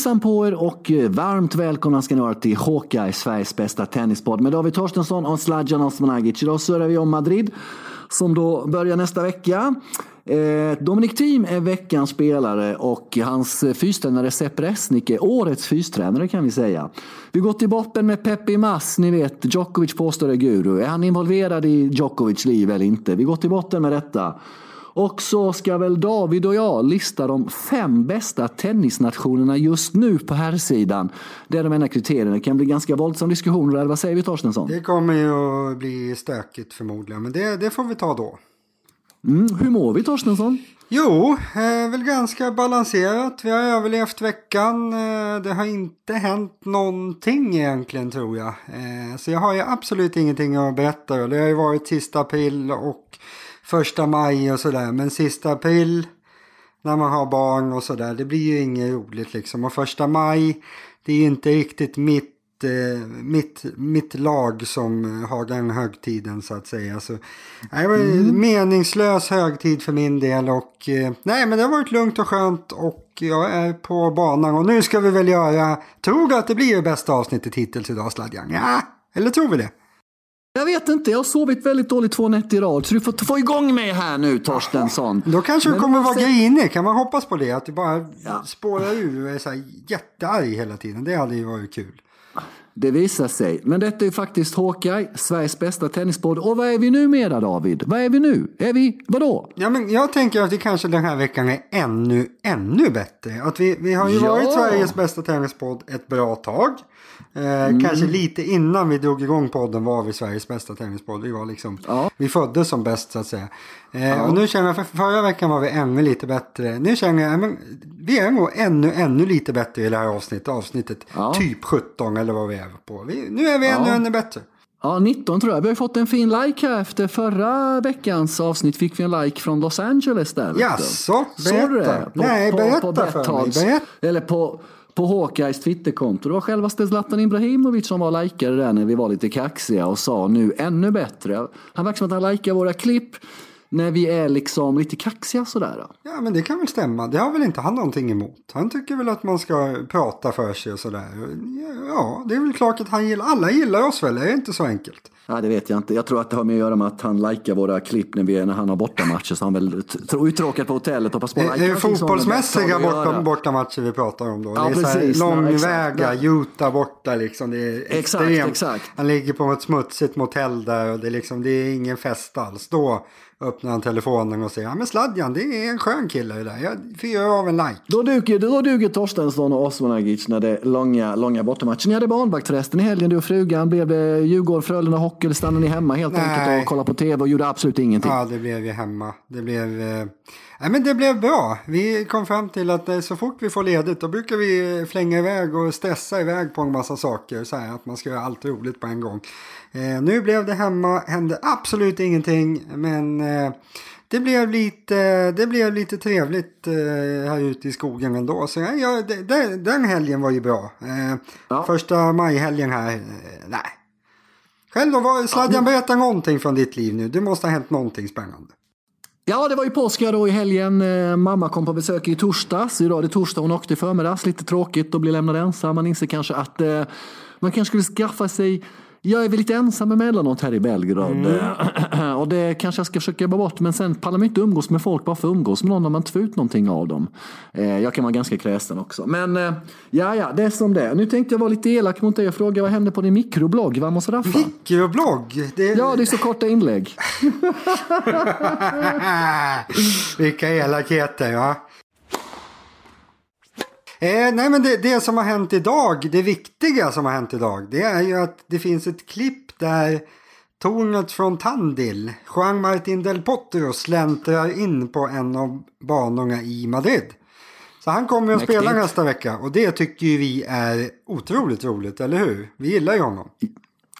Hejsan på er och eh, varmt välkomna ska ni vara till Hawkeye, Sveriges bästa tennispodd med David Torstensson och Sladjan Osmanagic. Idag surrar vi om Madrid som då börjar nästa vecka. Eh, Dominic Thiem är veckans spelare och hans fystränare Sepp Resnick är årets fystränare kan vi säga. Vi går till botten med Pepi Mas, ni vet Djokovic påstår är guru. Är han involverad i Djokovics liv eller inte? Vi går till botten med detta. Och så ska väl David och jag lista de fem bästa tennisnationerna just nu på här sidan. Det är de enda kriterierna. Det kan bli ganska våldsam diskussion där. Vad säger vi Torstensson? Det kommer ju att bli stökigt förmodligen, men det, det får vi ta då. Mm, hur mår vi Torstensson? Jo, eh, väl ganska balanserat. Vi har överlevt veckan. Eh, det har inte hänt någonting egentligen tror jag. Eh, så jag har ju absolut ingenting att berätta. Det har ju varit sista april och första maj och sådär. Men sista april när man har barn och sådär, det blir ju inget roligt liksom. Och första maj, det är ju inte riktigt mitt eh, mitt, mitt lag som har den högtiden så att säga. Så, det var en mm. meningslös högtid för min del och eh, nej men det har varit lugnt och skönt och jag är på banan och nu ska vi väl göra, tror du att det blir det bästa avsnittet hittills idag Sladjan? Ja, eller tror vi det? Jag vet inte, jag har sovit väldigt dåligt två nätter i rad. Så du får få igång mig här nu Torstensson. Då kanske du kommer vara grinig, kan man hoppas på det? Att du bara ja. spårar ur och är så här jättearg hela tiden. Det hade ju varit kul. Det visar sig. Men detta är faktiskt Hawkeye, Sveriges bästa tennispodd. Och vad är vi nu mera David? Vad är vi nu? Är vi, vadå? Ja, men jag tänker att vi kanske den här veckan är ännu, ännu bättre. Att vi, vi har ju ja. varit Sveriges bästa tennispodd ett bra tag. Eh, mm. Kanske lite innan vi drog igång podden var vi Sveriges bästa tennispodd. Vi, var liksom, ja. vi föddes som bäst så att säga. Eh. Och nu känner jag, för förra veckan var vi ännu lite bättre. Nu känner jag, men, vi är nog ännu, ännu lite bättre i det här avsnittet. Avsnittet typ 17 eller vad vi är på. Vi, nu är vi ännu, ännu bättre. Ja, 19 tror jag. Vi har fått en fin like här efter förra veckans avsnitt. Fick vi en like från Los Angeles där. Jaså, berätta. Såg du det? På, Nej, berätta på, på för mig. Berätta. Eller på på Hawkeyes Twitterkonto. Det var självaste Zlatan Ibrahimovic som var likare där när vi var lite kaxiga och sa nu ännu bättre. Han verkar som att han likar våra klipp när vi är liksom lite kaxiga sådär. Ja men det kan väl stämma. Det har väl inte han någonting emot. Han tycker väl att man ska prata för sig och sådär. Ja det är väl klart att han gillar. Alla gillar oss väl. Det är inte så enkelt. Ja, det vet jag inte. Jag tror att det har med att göra med att han likar våra klipp när, vi, när han har bortamatcher. Så han väl uttråkad på hotellet och passar på Det är fotbollsmässiga borta, bortamatcher vi pratar om då. Ja, det är precis, långväga, Utah borta liksom. Det är exakt, extremt. Exakt. Han ligger på ett smutsigt motell där och det är, liksom, det är ingen fest alls. Då öppnar han telefonen och säger ja men Sladjan det är en skön kille det där. Jag fyrar av en like. Då duger, då duger Torstensson och Osmanagic när det är långa, långa bortamatcher. Ni hade barnvakt förresten i helgen du och frugan. Blev det Djurgården, Frölunda, Hockey eller stannade ni hemma helt Nej. enkelt och kollade på tv och gjorde absolut ingenting? Ja det blev vi hemma. Det blev... Eh... Nej, men det blev bra. Vi kom fram till att eh, så fort vi får ledigt då brukar vi flänga iväg och stressa iväg på en massa saker. Så här, att man ska göra allt roligt på en gång. Eh, nu blev det hemma, hände absolut ingenting. Men eh, det, blev lite, det blev lite trevligt eh, här ute i skogen ändå. Så ja, det, den helgen var ju bra. Eh, ja. Första majhelgen här, nej. Själv då, Sladjan, berätta någonting från ditt liv nu. Det måste ha hänt någonting spännande. Ja, det var ju påsk då i helgen. Eh, mamma kom på besök i torsdags. Idag är det torsdag, hon åkte i förmiddags. Lite tråkigt att bli lämnad ensam. Man inser kanske att eh, man kanske skulle skaffa sig jag är väl lite ensam emellanåt här i Belgrad. Mm. Och det kanske jag ska försöka jobba bort. Men sen pallar man inte umgås med folk bara för att umgås med någon om man inte får ut någonting av dem. Eh, jag kan vara ganska kräsen också. Men eh, ja, ja, det är som det Nu tänkte jag vara lite elak mot dig och fråga vad hände på din mikroblogg? Vamos Raffa? Mikroblogg? Det... Ja, det är så korta inlägg. Vilka elakheter, ja. Eh, nej men det, det, som har hänt idag, det viktiga som har hänt idag, det är ju att det finns ett klipp där tornet från Tandil, Juan Martin del Potro, släntrar in på en av banorna i Madrid. Så han kommer att spela nästa vecka och det tycker ju vi är otroligt roligt, eller hur? Vi gillar ju honom.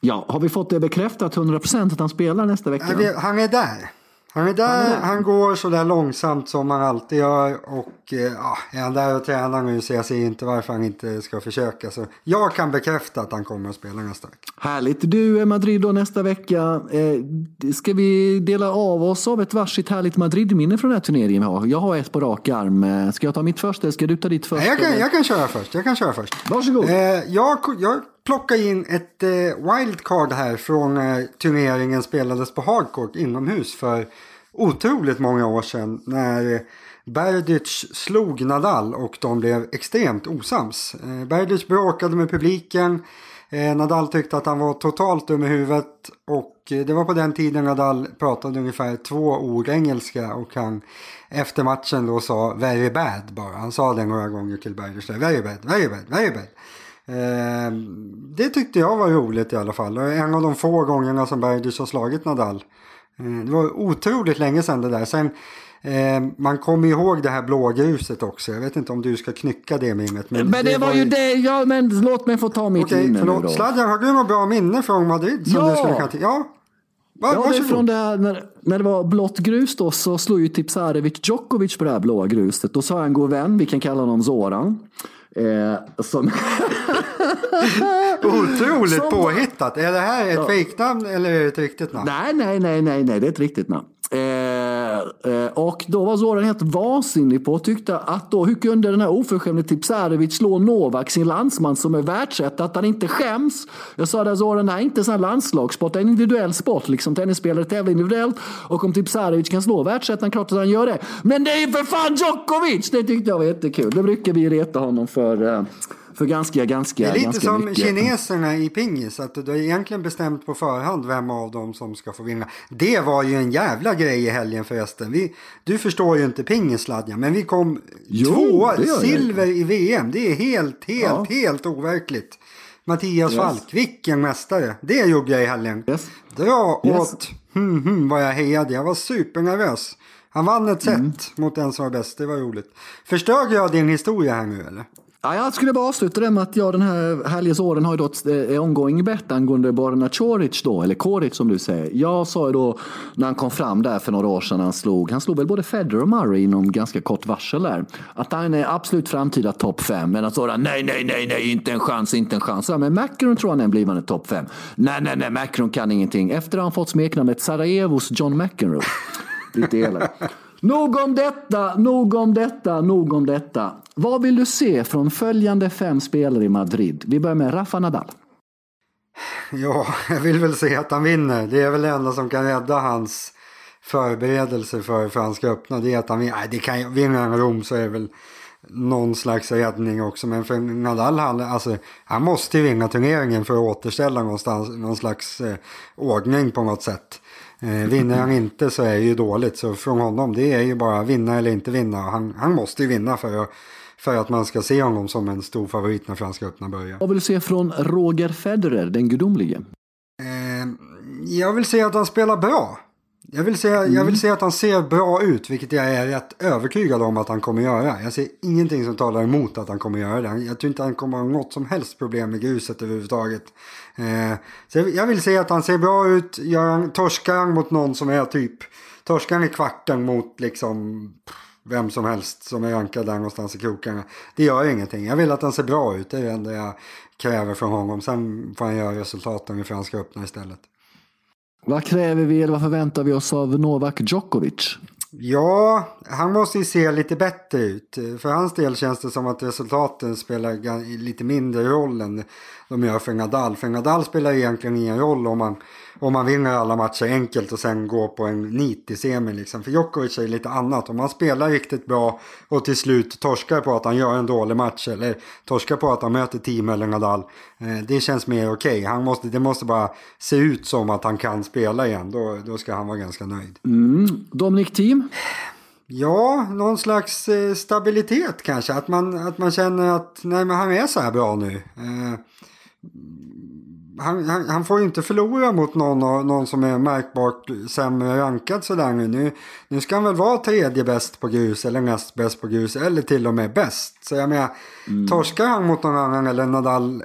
Ja, har vi fått det bekräftat 100% att han spelar nästa vecka? Han är där. Han är där, han går så där långsamt som han alltid gör och eh, ja, är han där och tränar nu så jag ser inte varför han inte ska försöka. Så jag kan bekräfta att han kommer att spela nästa vecka. Härligt. Du är Madrid då nästa vecka. Eh, ska vi dela av oss av ett varsitt härligt Madrid-minne från den här turneringen vi har? Jag har ett på rak arm. Eh, ska jag ta mitt först eller ska du ta ditt först? Nej, jag, kan, jag kan köra först. Jag kan köra först. Varsågod. Eh, jag, jag plockar in ett eh, wildcard här från eh, turneringen spelades på hardcourt inomhus för otroligt många år sedan när Berdic slog Nadal och de blev extremt osams. Eh, Berdic bråkade med publiken. Eh, Nadal tyckte att han var totalt dum i huvudet och eh, det var på den tiden Nadal pratade ungefär två ord engelska och han efter matchen då sa very bad bara. Han sa det några gånger till Berdic. Very bad, very bad, very bad. Eh, det tyckte jag var roligt i alla fall. En av de få gångerna som Berdic har slagit Nadal. Eh, det var otroligt länge sedan det där. Sen, eh, man kommer ihåg det här blågruset också. Jag vet inte om du ska knycka det minnet. Men, men det, det, var ju det. Ja, men låt mig få ta mitt Okej, minne förlåt. nu då. Sladjan, har du något bra minne från Madrid? Som ja. Du skulle kunna ja. Va, ja, det från det här, när, när det var blått grus då så slog ju Tipsarevic Djokovic på det här blåa gruset. Då sa en god vän, vi kan kalla honom Zoran. Eh, som Otroligt som... påhittat. Är det här ett ja. fejknamn eller är det ett riktigt namn? Nej, nej, nej, nej, nej, det är ett riktigt namn. Eh, eh, och då var Zoran helt vansinnig på och tyckte att då, hur kunde den här oförskämde Tipsarevic slå Novak, sin landsman som är världsetta, att han inte skäms. Jag sa där Zoran, det här är inte en landslagssport, det är en individuell sport. Liksom. Tennisspelare tävlar individuellt och om Tipsarevic kan slå världsettan, klart att han gör det. Men det är ju för fan Djokovic! Det tyckte jag var jättekul. Det brukar vi reta honom för. Eh, för ganska, ganska, Det är lite ganska som mycket. kineserna i pingis, att du har egentligen bestämt på förhand vem av dem som ska få vinna. Det var ju en jävla grej i helgen förresten. Vi, du förstår ju inte pingisladjan, men vi kom Jo, två silver i VM. Det är helt, helt, Ja. helt overkligt. Mattias Yes. Falk, vilken mästare. Det gjorde jag i helgen. Yes. Dra Yes. åt, hmm, hmm, vad jag hejade. Jag var supernervös. Han vann ett set Mm. mot den som var bäst, det var roligt. Förstörde jag din historia här nu eller? Ja, jag skulle bara avsluta det med att jag den här helgens har ju då ett eh, ongoing bet bett angående Borna Coric då, eller Coric som du säger. Jag sa ju då när han kom fram där för några år sedan, han slog, han slog väl både Federer och Murray inom ganska kort varsel där. Att han är absolut framtida topp fem. Men att sådär, nej, nej, nej, nej, inte en chans, inte en chans. Ja, men Macron tror han är en blivande topp fem. Nej, nej, nej, Macron kan ingenting. Efter att han fått smeknamnet Sarajevos John McEnroe. Lite elakt. Nog om detta, nog om detta, nog om detta. Vad vill du se från följande fem spelare i Madrid? Vi börjar med Rafa Nadal. Ja, jag vill väl se att han vinner. Det är väl det enda som kan rädda hans förberedelse för Franska öppna. Det är att han vinner. Nej, det kan ju- vinner han Rom så är det väl någon slags räddning också. Men för Nadal, han, alltså, han måste ju vinna turneringen för att återställa någonstans, någon slags eh, ordning på något sätt. Eh, vinner han inte så är det ju dåligt. Så från honom, det är ju bara vinna eller inte vinna. Han, han måste ju vinna för att, för att man ska se honom som en stor favorit när Franska öppna börjar. Vad vill du se från Roger Federer, den gudomlige? Eh, jag vill se att han spelar bra. Jag vill, se, jag vill se att han ser bra ut, vilket jag är rätt övertygad om att han kommer göra. Jag ser ingenting som talar emot att han kommer göra det. Jag tror inte han kommer ha något som helst problem med gruset överhuvudtaget. Eh, så jag, jag vill se att han ser bra ut. Gör torskar han mot någon som är typ, torskar han i kvarten mot liksom vem som helst som är rankad där någonstans i krokarna. Det gör ingenting. Jag vill att han ser bra ut, det är det enda jag kräver från honom. Sen får han göra resultaten i Franska öppna istället. Vad kräver vi eller vad förväntar vi oss av Novak Djokovic? Ja, han måste ju se lite bättre ut. För hans del känns det som att resultaten spelar lite mindre roll än de gör för Nadal. För Nadal spelar egentligen ingen roll om man, om man vinner alla matcher enkelt och sen går på en nit i semin. Liksom. För Djokovic är lite annat. Om han spelar riktigt bra och till slut torskar på att han gör en dålig match eller torskar på att han möter team eller Nadal. Eh, det känns mer okej. Han måste, det måste bara se ut som att han kan spela igen. Då, då ska han vara ganska nöjd. Mm. Dominic Thiem? Ja, någon slags eh, stabilitet kanske. Att man, att man känner att nej, men han är så här bra nu. Eh, han, han, han får ju inte förlora mot någon, någon som är märkbart sämre rankad sådär nu. nu. Nu ska han väl vara tredje bäst på grus eller näst bäst på grus eller till och med bäst. Så jag menar, torskar han mot någon annan eller Nadal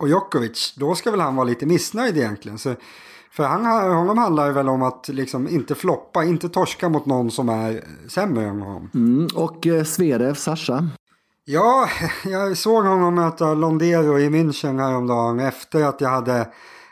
och Djokovic, då ska väl han vara lite missnöjd egentligen. Så För han, honom handlar det väl om att liksom inte floppa, inte torska mot någon som är sämre än honom. Mm, och eh, Zverev, Sasha? Ja, jag såg honom möta Londero i München häromdagen efter att jag hade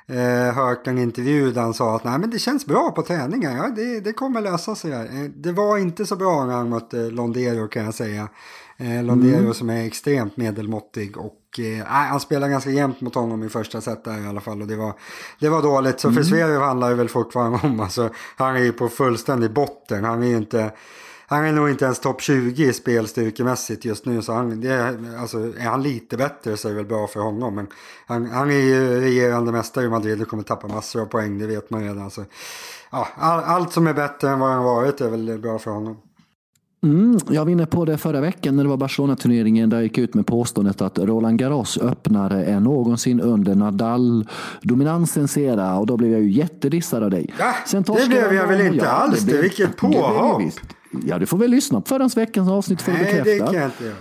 eh, hört en intervju där han sa att Nej, men det känns bra på träningen. Ja, det, det kommer lösa sig. Eh, det var inte så bra när han mötte Londero kan jag säga. Eh, Londero mm. som är extremt medelmåttig och eh, han spelar ganska jämnt mot honom i första set där i alla fall och det var, det var dåligt. Så mm. för Sverige handlar det väl fortfarande om, alltså, han är ju på fullständig botten. Han är ju inte han är nog inte ens topp 20 i spelstyrkemässigt just nu. Så han, det är, alltså, är han lite bättre så är det väl bra för honom. Men han, han är ju regerande mästare i Madrid och kommer tappa massor av poäng, det vet man redan. Så, ja, all, allt som är bättre än vad han varit är väl bra för honom. Mm, jag var inne på det förra veckan när det var Barcelona-turneringen där jag gick ut med påståendet att Roland Garros öppnare än någonsin under Nadal-dominansens era och då blev jag ju jättedissad av dig. Ja, det blev jag väl inte alls det, vilket påhopp! Ja, du får väl lyssna på förra veckans avsnitt för att bekräfta. Nej, det kan jag inte göra.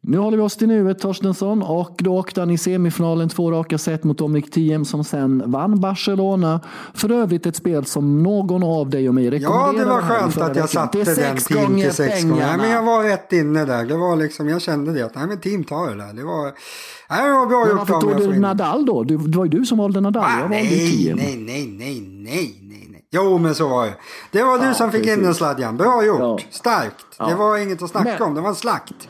Nu håller vi oss till nuet Torstensson och då åkte han i semifinalen två raka set mot Dominic Thiem som sen vann Barcelona. För övrigt ett spel som någon av dig och mig rekommenderade. Ja, det var skönt att jag satte den team till sex gånger. Nej, men jag var rätt inne där. Det var liksom, jag kände det att nej, men team tar det där. Det var, nej, det var bra men gjort. Varför tog du Nadal då? Det var ju du som valde Nadal. Ah, jag nej, nej, nej, nej, nej, nej, nej. Jo, men så var det. Det var ja, du som fick precis. in den sladjan. Bra gjort. Ja. Starkt. Ja. Det var inget att snacka men, om. Det var en slakt.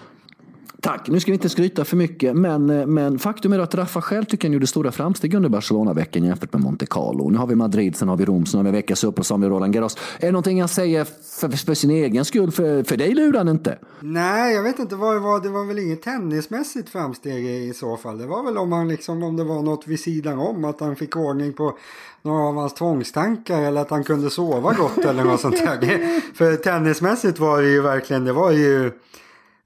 Tack, nu ska vi inte skryta för mycket, men, eh, men faktum är att Rafa själv tycker han gjorde stora framsteg under Barcelona-veckan jämfört med Monte Carlo. Nu har vi Madrid, sen har vi Rom, sen har vi Veckas upp och så har vi Roland Garros. Är det någonting han säger för, för sin egen skull? För, för dig lurar han inte? Nej, jag vet inte vad det var. Det var väl inget tennismässigt framsteg i så fall. Det var väl om, han liksom, om det var något vid sidan om, att han fick ordning på några av hans tvångstankar eller att han kunde sova gott eller något sånt där. för tennismässigt var det ju verkligen, det var ju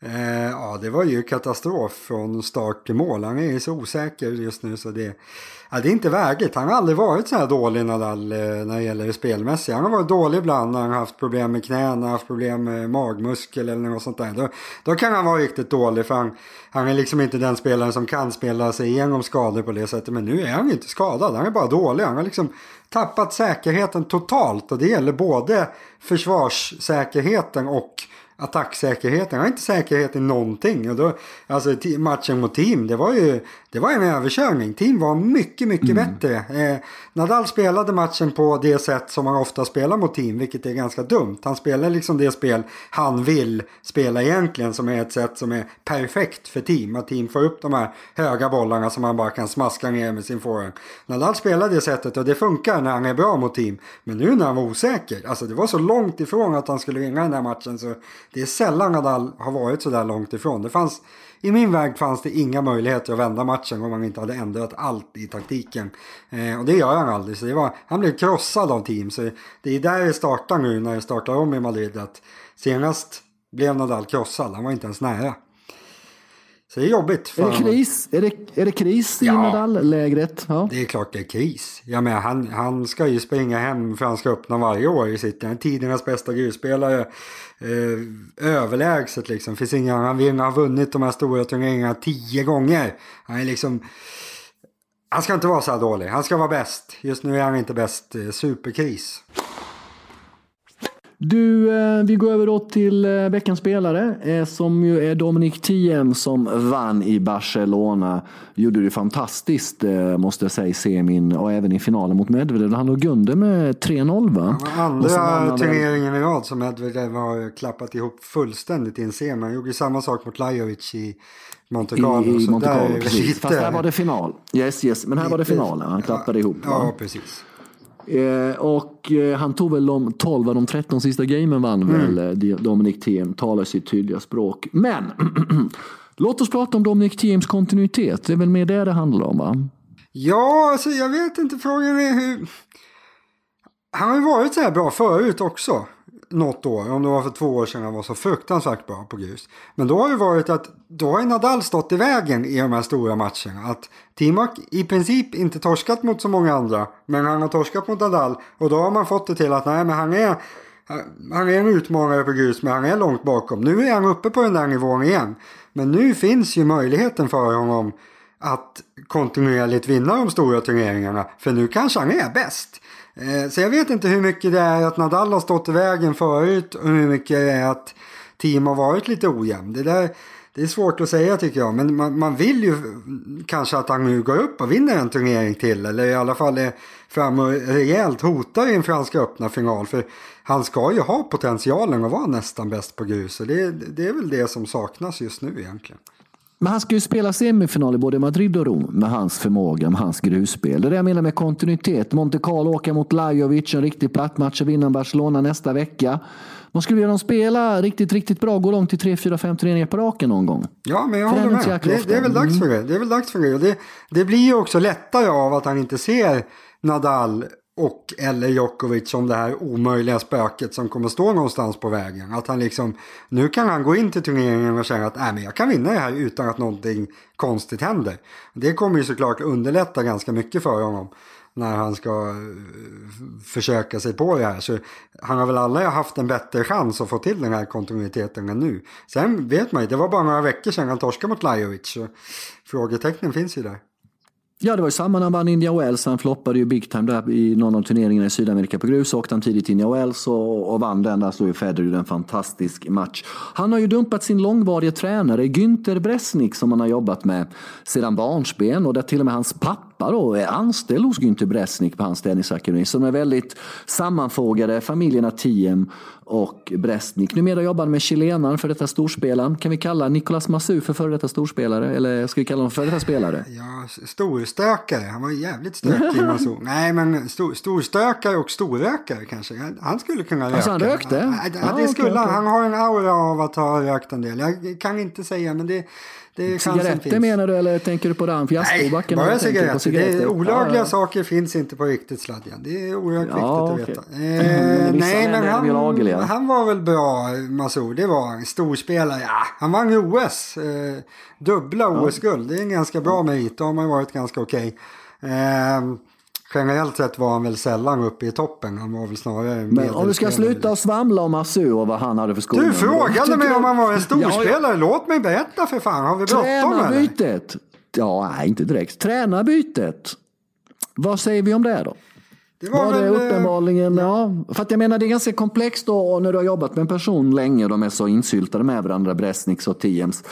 Eh, ja, det var ju katastrof från start till mål. Han är ju så osäker just nu så det, ja, det är inte värdigt. Han har aldrig varit så här dålig Nadal eh, när det gäller det spelmässiga. Han har varit dålig ibland när han har haft problem med knäna, haft problem med magmuskel eller något sånt där. Då, då kan han vara riktigt dålig för han, han är liksom inte den spelaren som kan spela sig igenom skador på det sättet. Men nu är han inte skadad, han är bara dålig. Han har liksom tappat säkerheten totalt och det gäller både försvarssäkerheten och attacksäkerheten. Han har inte säkerhet i någonting. Och då, alltså matchen mot team, det var ju det var en överkörning. Team var mycket, mycket mm. bättre. Eh, Nadal spelade matchen på det sätt som han ofta spelar mot team, vilket är ganska dumt. Han spelar liksom det spel han vill spela egentligen, som är ett sätt som är perfekt för team. Att team får upp de här höga bollarna som han bara kan smaska ner med sin forehand. Nadal spelar det sättet och det funkar när han är bra mot team. Men nu när han var osäker, alltså det var så långt ifrån att han skulle vinna den här matchen så det är sällan Nadal har varit så där långt ifrån. Det fanns i min väg fanns det inga möjligheter att vända matchen om man inte hade ändrat allt i taktiken. Eh, och det gör han aldrig. Så det var, han blev krossad av team. Så det är där det startar nu när det startar om i Madrid. Att senast blev Nadal krossad. Han var inte ens nära. Så det är jobbigt. är det kris? Är det, är det kris i ja, Nadal-lägret? Ja. Det är klart det är kris. Jag menar, han, han ska ju springa hem Franska öppna varje år i sitt. Han är tidernas bästa grusspelare. Eh, överlägset liksom. Finns inga, han har vunnit de här stora turneringarna tio gånger. Han är liksom... Han ska inte vara så här dålig. Han ska vara bäst. Just nu är han inte bäst. Eh, superkris. Du, eh, vi går över då till eh, veckans spelare eh, som ju är Dominic Thiem som vann i Barcelona. Gjorde det fantastiskt måste jag säga i semin och även i finalen mot Medvedev. Han låg Gunde med 3-0 va? Ja, andra turneringen i rad som Medvedev har klappat ihop fullständigt i en semi. Han gjorde samma sak mot Lajovic i Monte Carlo. I, i Monte Carlo, precis. Lite... Fast där var det final. Yes, yes. Men här var det finalen. Han klappade ja, ihop. Va? Ja, precis. Eh, och eh, han tog väl de 12 av de 13 sista gamen vann mm. väl eh, Dominic Thiem, talar sitt tydliga språk. Men låt oss prata om Dominic Thiems kontinuitet. Det är väl mer det det handlar om va? Ja, alltså jag vet inte. Frågan är hur... Han har ju varit så här bra förut också något år, om det var för två år sedan han var så fruktansvärt bra på grus. Men då har det varit att då har Nadal stått i vägen i de här stora matcherna. Att Timak i princip inte torskat mot så många andra, men han har torskat mot Nadal och då har man fått det till att nej, men han är han är en utmanare på grus men han är långt bakom. Nu är han uppe på den där nivån igen. Men nu finns ju möjligheten för honom att kontinuerligt vinna de stora turneringarna. För nu kanske han är bäst. Eh, så jag vet inte hur mycket det är att Nadal har stått i vägen förut och hur mycket det är att team har varit lite ojämn. Det, där, det är svårt att säga tycker jag. Men man, man, vill ju kanske att han nu går upp och vinner en turnering till. Eller i alla fall är fram och rejält hotar i en Franska öppna final. För han ska ju ha potentialen att vara nästan bäst på grus. Och det, det är väl det som saknas just nu egentligen. Men han ska ju spela semifinal i både Madrid och Rom med hans förmåga, med hans grusspel. Det är det jag menar med kontinuitet. Monte Carlo åker mot Lajovic, en riktig plattmatch och vinner Barcelona nästa vecka. Man skulle vilja dem spela riktigt, riktigt bra, gå långt till 3, 4, 5 turneringar på raken någon gång. Ja, men jag håller med. Det, det, är väl dags för det. Det är väl dags för det. Och det, det blir ju också lättare av att han inte ser Nadal och eller Djokovic som det här omöjliga spöket som kommer stå någonstans på vägen. Att han liksom, nu kan han gå in till turneringen och känna att äh, men jag kan vinna det här utan att någonting konstigt händer. Det kommer ju såklart underlätta ganska mycket för honom när han ska eh, försöka sig på det här. Så han har väl aldrig haft en bättre chans att få till den här kontinuiteten än nu. Sen vet man ju, det var bara några veckor sedan han torskade mot Lajovic. Frågetecknen finns ju där. Ja, det var ju samma när han vann India Wells. Han floppade ju big time där i någon av turneringarna i Sydamerika på grus. Åkte han tidigt till India Wells och, och vann den. Där slog ju Federer en fantastisk match. Han har ju dumpat sin långvarige tränare Günther Bresnik som han har jobbat med sedan barnsben och där till och med hans pappa då är anställd hos Günther Bresnik på hans tennisakademi. Så de är väldigt sammanfågade, familjerna Tiem och Brestnik. Numera jobbar med chilenaren, för detta storspelaren. Kan vi kalla Nicolas Massu för före detta storspelare? Eller ska vi kalla honom för detta spelare? Ja, storstökare. Han var jävligt stökig Massu. Nej, men stor, storstökare och storrökare kanske. Han skulle kunna röka. Alltså han rökte? Ja, det skulle han. Han har en aura av att ha rökt en del. Jag kan inte säga, men det cigaretter menar du eller tänker du på fiaskobacken? Nej, bara cigaretter. cigaretter. Det är olagliga ja, saker finns inte på riktigt sladjan. Det är oerhört ja, viktigt att okay. veta. Eh, nej, men han, han var väl bra, Masur. Det var en storspelare. Ja, han vann OS. Eh, dubbla OS-guld. Det är en ganska bra merit. Då har man varit ganska okej. Okay. Eh, generellt sett var han väl sällan uppe i toppen. Han var väl snarare Men om du ska sluta svamla om Asu och vad han hade för skolor. Du frågade mig om han var en storspelare. Ja, Låt mig berätta för fan. Har vi bråttom Tränarbytet. Ja, nej inte direkt. Tränarbytet. Vad säger vi om det då? Det var, var det väl, uppenbarligen, ja. För att jag menar det är ganska komplext då när du har jobbat med en person länge och de är så insyltade med varandra, Bresniks och Tiems.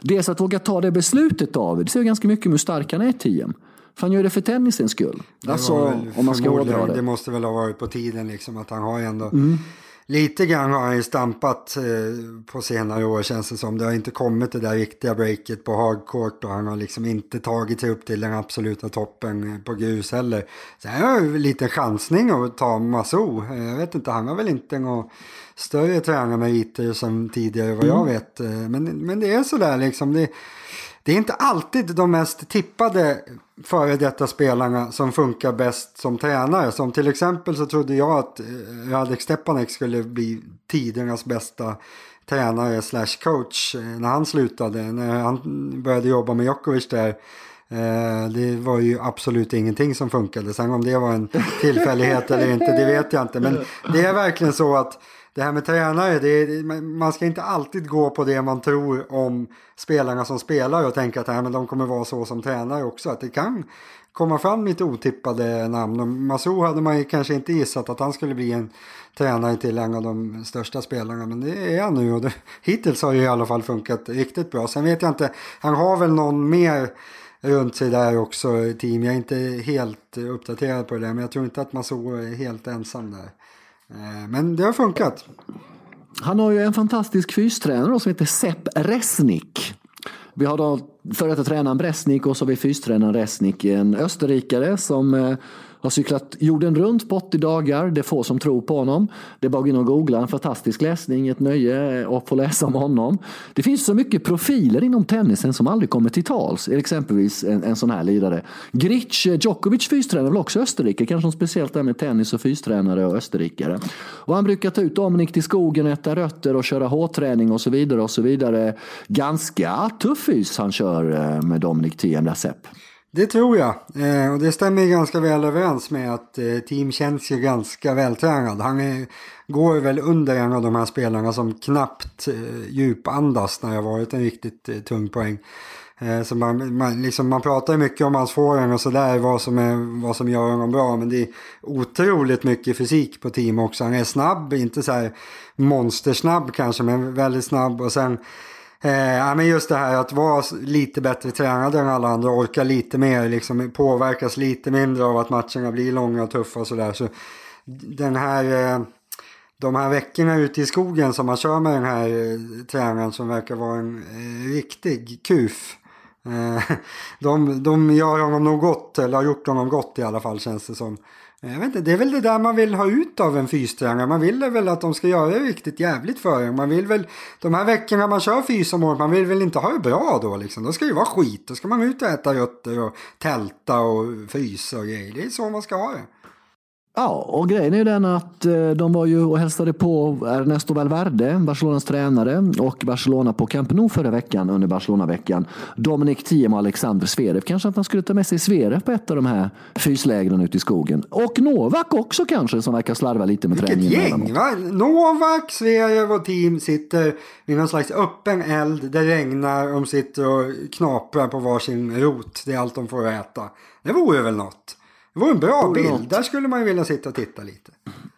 Dels att våga ta det beslutet av det ser ganska mycket hur stark han är, Tiem. För han gör det för tennisens skull. Alltså, om man ska hårdra det. Det måste väl ha varit på tiden liksom att han har ändå mm. Lite grann har han ju stampat eh, på senare år känns det som. Det har inte kommit det där riktiga breaket på hardcourt och han har liksom inte tagit sig upp till den absoluta toppen eh, på grus heller. Här har ju lite chansning att ta Maso. Eh, jag vet inte, han har väl inte några större tränarmeriter som tidigare vad jag mm. vet. Men, men det är sådär liksom. Det, det är inte alltid de mest tippade före detta spelarna som funkar bäst som tränare. Som till exempel så trodde jag att eh, Radek Stepanek skulle bli tidernas bästa tränare slash coach eh, när han slutade. När han började jobba med Djokovic där. Eh, det var ju absolut ingenting som funkade. Sen om det var en tillfällighet eller inte, det vet jag inte. Men det är verkligen så att det här med tränare, det är, man ska inte alltid gå på det man tror om spelarna som spelar och tänka att ja, men de kommer vara så som tränare också. Att det kan komma fram lite otippade namn. Och Masou hade man ju kanske inte gissat att han skulle bli en tränare till en av de största spelarna. Men det är han nu och det, hittills har det i alla fall funkat riktigt bra. Sen vet jag inte, han har väl någon mer runt sig där också team. Jag är inte helt uppdaterad på det där men jag tror inte att Masou är helt ensam där. Eh, men det har funkat. Han har ju en fantastisk fystränare som heter Sepp Resnick. Vi har då före detta tränaren Bresnik och så har vi fystränaren Resnick, en österrikare som eh, har cyklat jorden runt på 80 dagar. Det är få som tror på honom. Det är bara att gå in och googla. En fantastisk läsning, ett nöje att få läsa om honom. Det finns så mycket profiler inom tennisen som aldrig kommer till tals. Exempelvis en, en sån här lirare. Gritsch, Djokovic fystränare, väl också Österrike. Kanske speciellt där med tennis och fystränare och österrikare. Och han brukar ta ut Dominik till skogen, äta rötter och köra hårträning och så vidare. och så vidare. Ganska tuff fys han kör eh, med Dominik Thiem, där Sepp. Det tror jag. Eh, och det stämmer ganska väl överens med att eh, Team känns ju ganska vältränad. Han är, går väl under en av de här spelarna som knappt eh, djupandas när det har varit en riktigt eh, tung poäng. Eh, så man, man, liksom, man pratar ju mycket om hans forehand och sådär, vad, som vad som gör honom bra. Men det är otroligt mycket fysik på team också. Han är snabb, inte så här monstersnabb kanske, men väldigt snabb. Och sen Eh, men just det här att vara lite bättre tränad än alla andra, orka lite mer, liksom, påverkas lite mindre av att matcherna blir långa och tuffa och sådär. Så den här, eh, de här veckorna ute i skogen som man kör med den här eh, tränaren som verkar vara en eh, riktig kuf. Eh, de, de gör honom nog gott, eller har gjort honom gott i alla fall känns det som. Jag vet inte, det är väl det där man vill ha ut av en fystränare. Man vill väl att de ska göra det riktigt jävligt för en. Man vill väl, de här veckorna man kör fys om året, man vill väl inte ha det bra då liksom. Då ska det ju vara skit. Då ska man ut och äta rötter och tälta och frysa och grejer. Det är så man ska ha det. Ja, och grejen är ju den att eh, de var ju och hälsade på Ernesto Valverde, Barcelonas tränare, och Barcelona på Camp Nou förra veckan under Barcelona-veckan. Dominic Thiem och Alexander Zverev. Kanske att han skulle ta med sig Zverev på ett av de här fyslägren ute i skogen. Och Novak också kanske, som verkar slarva lite med Vilket träningen. Vilket gäng! Va? Novak, Zverev och Team sitter vid någon slags öppen eld. Det regnar, de sitter och knaprar på varsin rot. Det är allt de får äta. Det vore väl något. Det var en bra bild. Något. Där skulle man ju vilja sitta och titta lite.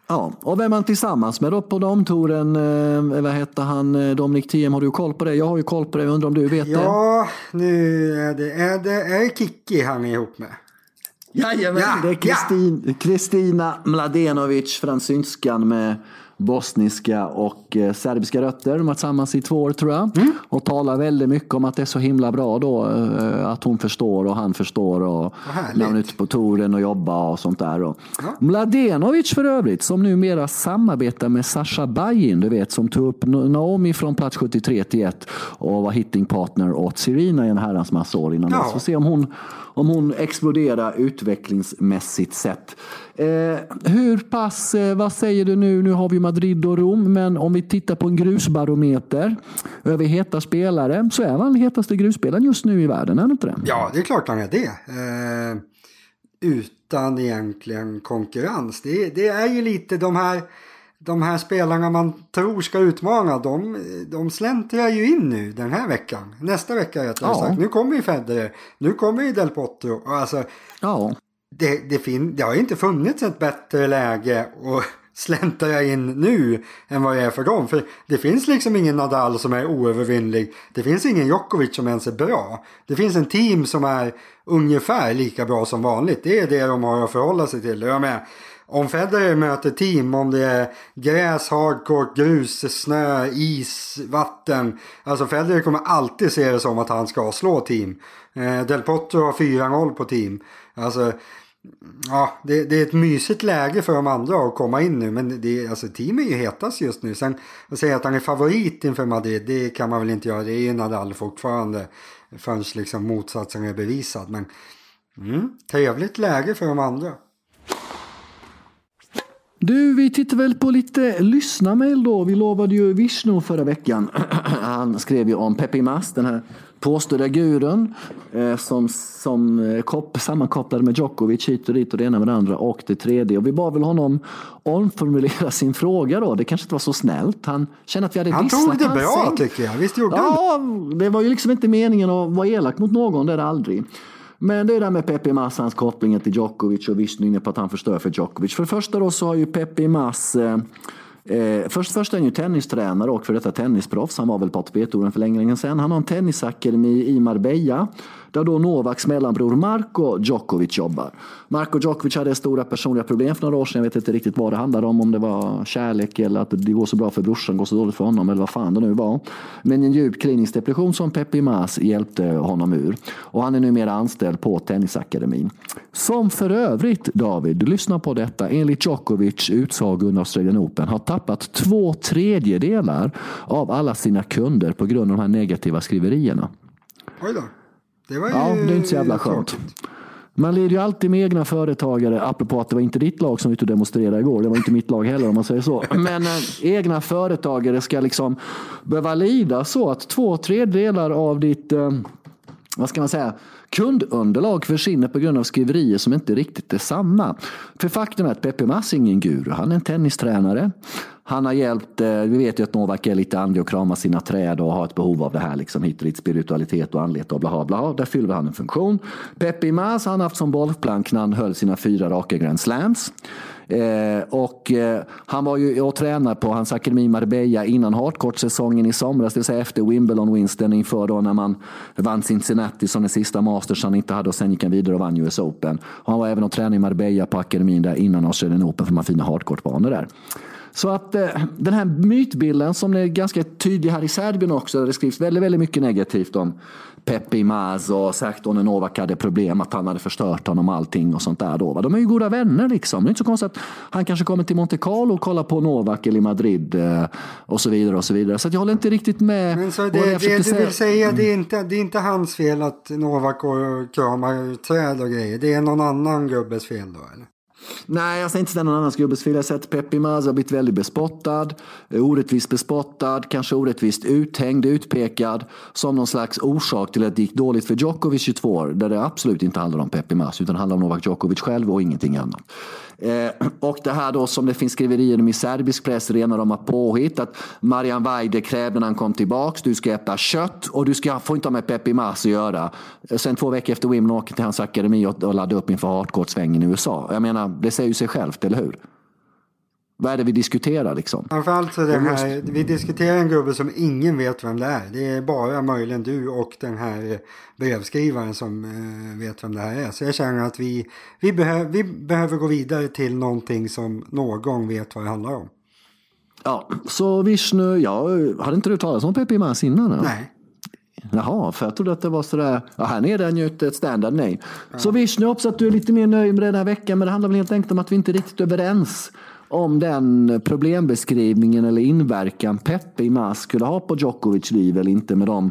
Ja, och vem man tillsammans med då på damtouren, eh, vad heter han, eh, Dominic Thiem, har du koll på det? Jag har ju koll på det, jag undrar om du vet ja, det? Ja, nu är det, är det är Kiki han är ihop med. Jajamän, ja, det är Kristina ja. Mladenovic, fransynskan med bosniska och eh, serbiska rötter. De har tillsammans i två år tror jag. Mm. Och talar väldigt mycket om att det är så himla bra då. Eh, att hon förstår och han förstår. Och när hon är ute på touren och jobbar och sånt där. Och ja. Mladenovic för övrigt som numera samarbetar med Sasha Bajin. Du vet som tog upp Naomi från plats 73 till 1 och var hittingpartner åt Serena i en herrans massa år innan ja. dess. Får se om hon, om hon exploderar utvecklingsmässigt sett. Eh, hur pass, eh, vad säger du nu? Nu har vi Madrid och Rom, men om vi tittar på en grusbarometer över heta spelare så är han den hetaste grusspelaren just nu i världen, är han inte det? Ja, det är klart han är det. Eh, utan egentligen konkurrens. Det, det, är ju lite de här, de här spelarna man tror ska utmana. De, de släntrar ju in nu den här veckan. Nästa vecka rättare ja. sagt. Nu kommer ju Federer. Nu kommer ju Del Potro. Alltså, ja det, det, fin, det har ju inte funnits ett bättre läge. att släntra in nu än vad det är för dem. För det finns liksom ingen Nadal som är oövervinnlig. Det finns ingen Djokovic som ens är bra. Det finns en team som är ungefär lika bra som vanligt. Det är det de har att förhålla sig till. Jag med. Om Federer möter team, om det är gräs, hardcourt, grus, snö, is, vatten. Alltså Federer kommer alltid se det som att han ska slå team. Eh, Del Potro har 4-0 på team. Alltså Ja, det, det, är ett mysigt läge för de andra att komma in nu. Men det, alltså, team är ju hetast just nu. Sen att säga att han är favorit inför Madrid, det kan man väl inte göra. Det är ju Nadal fortfarande. Förrän liksom motsatsen är bevisad. Men mm, trevligt läge för de andra. Du, vi tittar väl på lite lyssnarmail då. Vi lovade ju Vishnu förra veckan. Han skrev ju om Pepe Mas, den här påstådda gurun eh, som, som eh, kop, sammankopplade med Djokovic hit och dit och det ena med det andra och det tredje. Och vi bad väl honom omformulera sin fråga då. Det kanske inte var så snällt. Han kände att vi hade Han tog det bra säng. tycker jag. Visst gjorde ja, han det? var ju liksom inte meningen att vara elak mot någon, det är det aldrig. Men det är där med Pepe Mas, hans koppling till Djokovic och Vishnu inne på att han förstör för Djokovic. För det första då så har ju Pepe Mas eh, Eh, först, först är han ju tennistränare och för detta tennisproffs. Han var väl på ATP-touren för länge, länge sedan. Han har en tennisakademi i Marbella där då Novaks mellanbror Marko Djokovic jobbar. Marko Djokovic hade stora personliga problem för några år sedan. Jag vet inte riktigt vad det handlade om. Om det var kärlek eller att det går så bra för brorsan, går så dåligt för honom eller vad fan det nu var. Men en djup klinisk depression som Peppi Mas hjälpte honom ur. Och han är numera anställd på Tennisakademin. Som för övrigt, David, lyssna på detta, enligt Djokovic utsago under Australian Open har tappat två tredjedelar av alla sina kunder på grund av de här negativa skriverierna. Oj då. Det var ju ja, det är inte så jävla skönt. Man leder ju alltid med egna företagare, apropå att det var inte ditt lag som vi demonstrerade igår. Det var inte mitt lag heller om man säger så. Men äh, egna företagare ska liksom behöva lida så att två tredjedelar av ditt, äh, vad ska man säga, kundunderlag försvinner på grund av skriverier som inte riktigt är sanna. För faktum är att Pepe Mass är ingen guru. Han är en tennistränare. Han har hjälpt, eh, vi vet ju att Novak är lite andlig och kramar sina träd och har ett behov av det här, liksom hit och dit, spiritualitet och andlighet och bla bla. Där fyller han en funktion. Pepe har han haft som bollplank när han höll sina fyra raka Grand Slams. Eh, och eh, han var ju och tränade på hans akademi Marbella innan hardcourt-säsongen i somras, det vill säga efter Wimbledon-winsten inför då när man vann Cincinnati som den sista Masters han inte hade och sen gick han vidare och vann US Open. Och han var även och tränade i Marbella på akademin där innan Australian Open för man fina hardcourt där. Så att eh, den här mytbilden som är ganska tydlig här i Serbien också, där det skrivs väldigt, väldigt mycket negativt om Imaz och sagt när Novak hade problem att han hade förstört honom allting och sånt där då. Va? De är ju goda vänner liksom. Det är inte så konstigt att han kanske kommer till Monte Carlo och kollar på Novak eller Madrid eh, och så vidare och så vidare. Så jag håller inte riktigt med. Men så det, det, det du vill säga, det är, inte, det är inte hans fel att Novak och kramar träd och grejer. Det är någon annan gubbes fel då eller? Nej, jag säger inte någon annan gubbes fel. Jag har sett Pepi Maz har blivit väldigt bespottad, eh, orättvist bespottad, kanske orättvist uthängd, utpekad som någon slags orsak till att det gick dåligt för Djokovic 22 år. Där det absolut inte handlar om Pepi Maz utan handlar om Novak Djokovic själv och ingenting annat. Eh, och det här då som det finns skriverier om i serbisk press, rena rama påhitt, att Marian Vajde krävde när han kom tillbaks, du ska äta kött och du ska, får inte ha med Pepi Mas att göra. Sen två veckor efter Wimbledon åker till hans akademi och, och laddar upp inför hardcourt-svängen i USA. Jag menar, det säger ju sig självt, eller hur? Vad är det vi diskuterar liksom? Framförallt så det här, vi diskuterar en gubbe som ingen vet vem det är. Det är bara möjligen du och den här brevskrivaren som eh, vet vem det här är. Så jag känner att vi, vi, behö, vi behöver gå vidare till någonting som någon vet vad det handlar om. Ja, så Vishnu, ja, hade inte du talat om Pepe Mas innan? Då? Nej. Jaha, för jag trodde att det var sådär, ja här nere är ju ett standard name. Ja. Så Vishnu, hoppas att du är lite mer nöjd med den här veckan, men det handlar väl helt enkelt om att vi inte är riktigt överens om den problembeskrivningen eller inverkan Peppe i mars skulle ha på Djokovic liv eller inte med de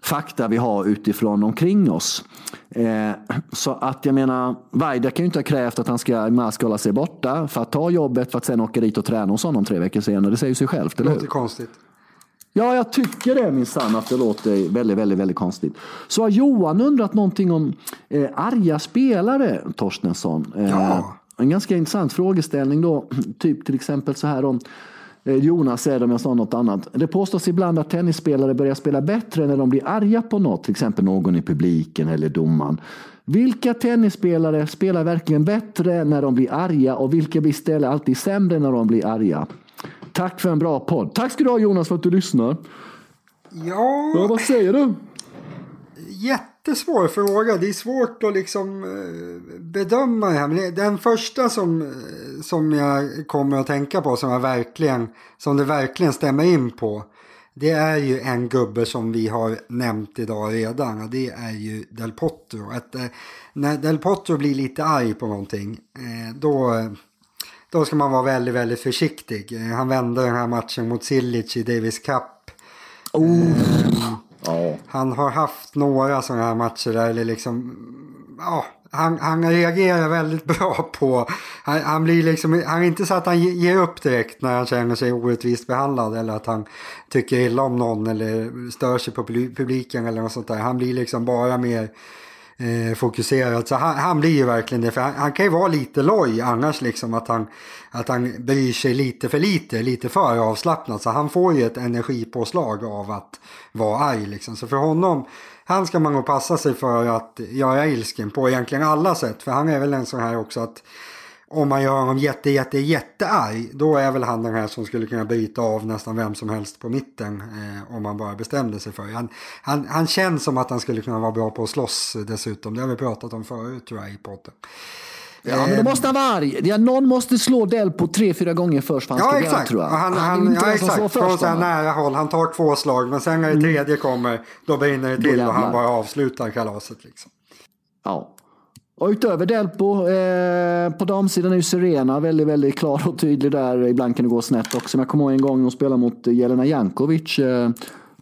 fakta vi har utifrån omkring oss. Eh, så att jag menar, Vajda kan ju inte ha krävt att han ska, Mas ska hålla sig borta för att ta jobbet för att sen åka dit och träna hos honom tre veckor senare. Det säger sig självt, eller hur? Det låter konstigt. Ja, jag tycker det minsann att det låter väldigt, väldigt, väldigt konstigt. Så har Johan undrat någonting om eh, arga spelare, Torstensson. Eh, ja. En ganska intressant frågeställning då, typ till exempel så här om eh, Jonas säger om jag sa något annat. Det påstås ibland att tennisspelare börjar spela bättre när de blir arga på något, till exempel någon i publiken eller domaren. Vilka tennisspelare spelar verkligen bättre när de blir arga och vilka blir istället alltid sämre när de blir arga? Tack för en bra podd. Tack ska du ha Jonas för att du lyssnar. Ja, ja vad säger du? Jättesvår fråga. Det är svårt att liksom eh, bedöma det här. Men den första som, eh, som jag kommer att tänka på som, jag verkligen, som det verkligen stämmer in på. Det är ju en gubbe som vi har nämnt idag redan. Och det är ju Del Potro. Att, eh, när Del Potro blir lite arg på någonting. Eh, då, då ska man vara väldigt, väldigt försiktig. Han vände den här matchen mot Silic i Davis Cup. Oh. Ja. Han har haft några sådana här matcher där det liksom, ja, han, han reagerar väldigt bra på, han, han, blir liksom, han är inte så att han ger upp direkt när han känner sig orättvist behandlad eller att han tycker illa om någon eller stör sig på publiken eller något sånt där. Han blir liksom bara mer eh, fokuserad. Så alltså, han, han, blir ju verkligen det. För han, han, kan ju vara lite loj annars liksom att han, att han bryr sig lite för lite, lite för avslappnat. Så han får ju ett energipåslag av att vara arg liksom. Så för honom, han ska man nog passa sig för att göra ilsken på egentligen alla sätt. För han är väl en sån här också att om man gör honom jätte, jätte, jättearg, då är väl han den här som skulle kunna bryta av nästan vem som helst på mitten eh, om man bara bestämde sig för det. Han, han, han känns som att han skulle kunna vara bra på att slåss dessutom. Det har vi pratat om förut tror jag i podden. Ja, men då måste han vara arg. Ja, någon måste slå Del på tre, fyra gånger först för han ja, ska exakt. bli tror jag. Han, han, han ja, exakt. Från så här nära håll. Han tar två slag, men sen när det mm. tredje kommer, då brinner det till och han bara avslutar kalaset. Liksom. Ja. Och utöver Delpo, eh, på damsidan är ju Serena väldigt, väldigt klar och tydlig där. Ibland kan det gå snett också. Men jag kommer ihåg en gång hon spelade mot eh, Jelena Jankovic. Eh,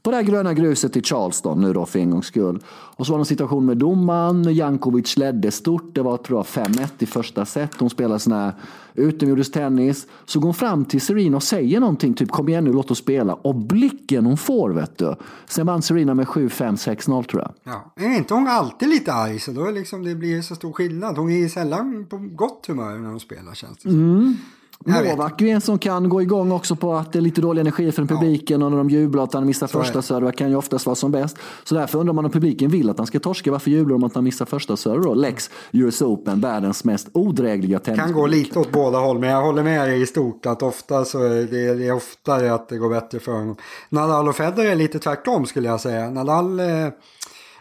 på det här gröna gruset i Charleston nu då för en gångs skull. Och så var det en situation med domaren. Jankovic ledde stort. Det var tror jag 5-1 i första set. Hon spelade sån här utomjordisk tennis. Så går hon fram till Serena och säger någonting, typ kom igen nu, låt oss spela. Och blicken hon får, vet du. Sen vann Serena med 7-5, 6-0 tror jag. Ja, är inte hon alltid lite arg så då liksom det blir så stor skillnad. Hon är sällan på gott humör när hon spelar känns det som. Mm. Novak är en som kan gå igång också på att det är lite dålig energi från publiken ja. och när de jublar att han missar första serve kan ju oftast vara som bäst. Så därför undrar man om publiken vill att han ska torska. Varför jublar de att han missar första serve då? Lex US Open, världens mest odrägliga tennis. Kan gå lite åt båda håll, men jag håller med dig i stort att ofta så är det, det är oftare att det går bättre för honom. Nadal och Federer är lite tvärtom skulle jag säga. Nadal eh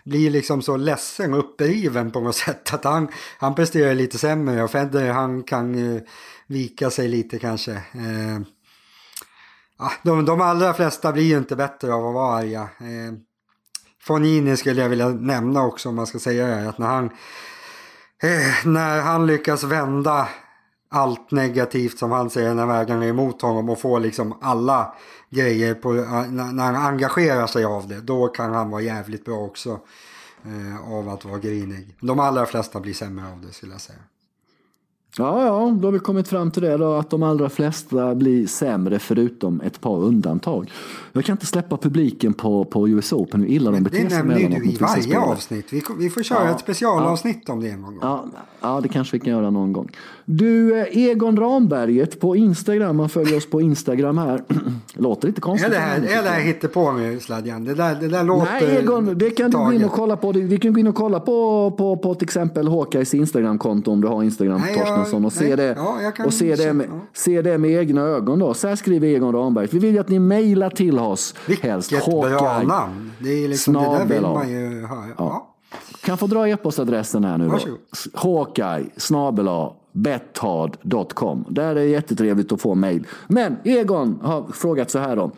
blir liksom så ledsen och uppriven på något sätt. Att han, han presterar lite sämre och Federer han kan eh, vika sig lite kanske. Eh, de, de allra flesta blir ju inte bättre av att vara arga. Eh, Fonini skulle jag vilja nämna också om man ska säga det. Att när han, eh, när han lyckas vända allt negativt som han säger när vägen är emot honom och får liksom alla grejer på, eh, när han engagerar sig av det. Då kan han vara jävligt bra också eh, av att vara grinig. De allra flesta blir sämre av det skulle jag säga. Ja, ja, då har vi kommit fram till det då, att de allra flesta blir sämre förutom ett par undantag. Jag kan inte släppa publiken på, på US Open, hur illa de beter sig. Det nämner du i varje avsnitt. Vi, vi får köra ja, ett specialavsnitt ja, om det någon gång. Ja, ja, det kanske vi kan göra någon gång. Du, eh, Egon Ramberget på Instagram, man följer oss på Instagram här. låter lite konstigt. Är det här, är det här hittepå nu, Sladjan? Det där, det där låter Nej, Egon, det kan du gå in och kolla på. Vi kan gå in och kolla på, på, på till exempel Håkajs Instagramkonto om du har Instagram, Nej, Torstensson, och se det, ja, och se det, med, se det med egna ögon. Då. Så här skriver Egon Ramberget. Vi vill att ni mejlar till oss. Vilket helst. bra namn. Det, är liksom, det där vill man ju höra. Ja. Kan få dra e-postadressen här nu då. Hawkeye snabel bethard.com. Där är det jättetrevligt att få mejl. Men Egon har frågat så här då.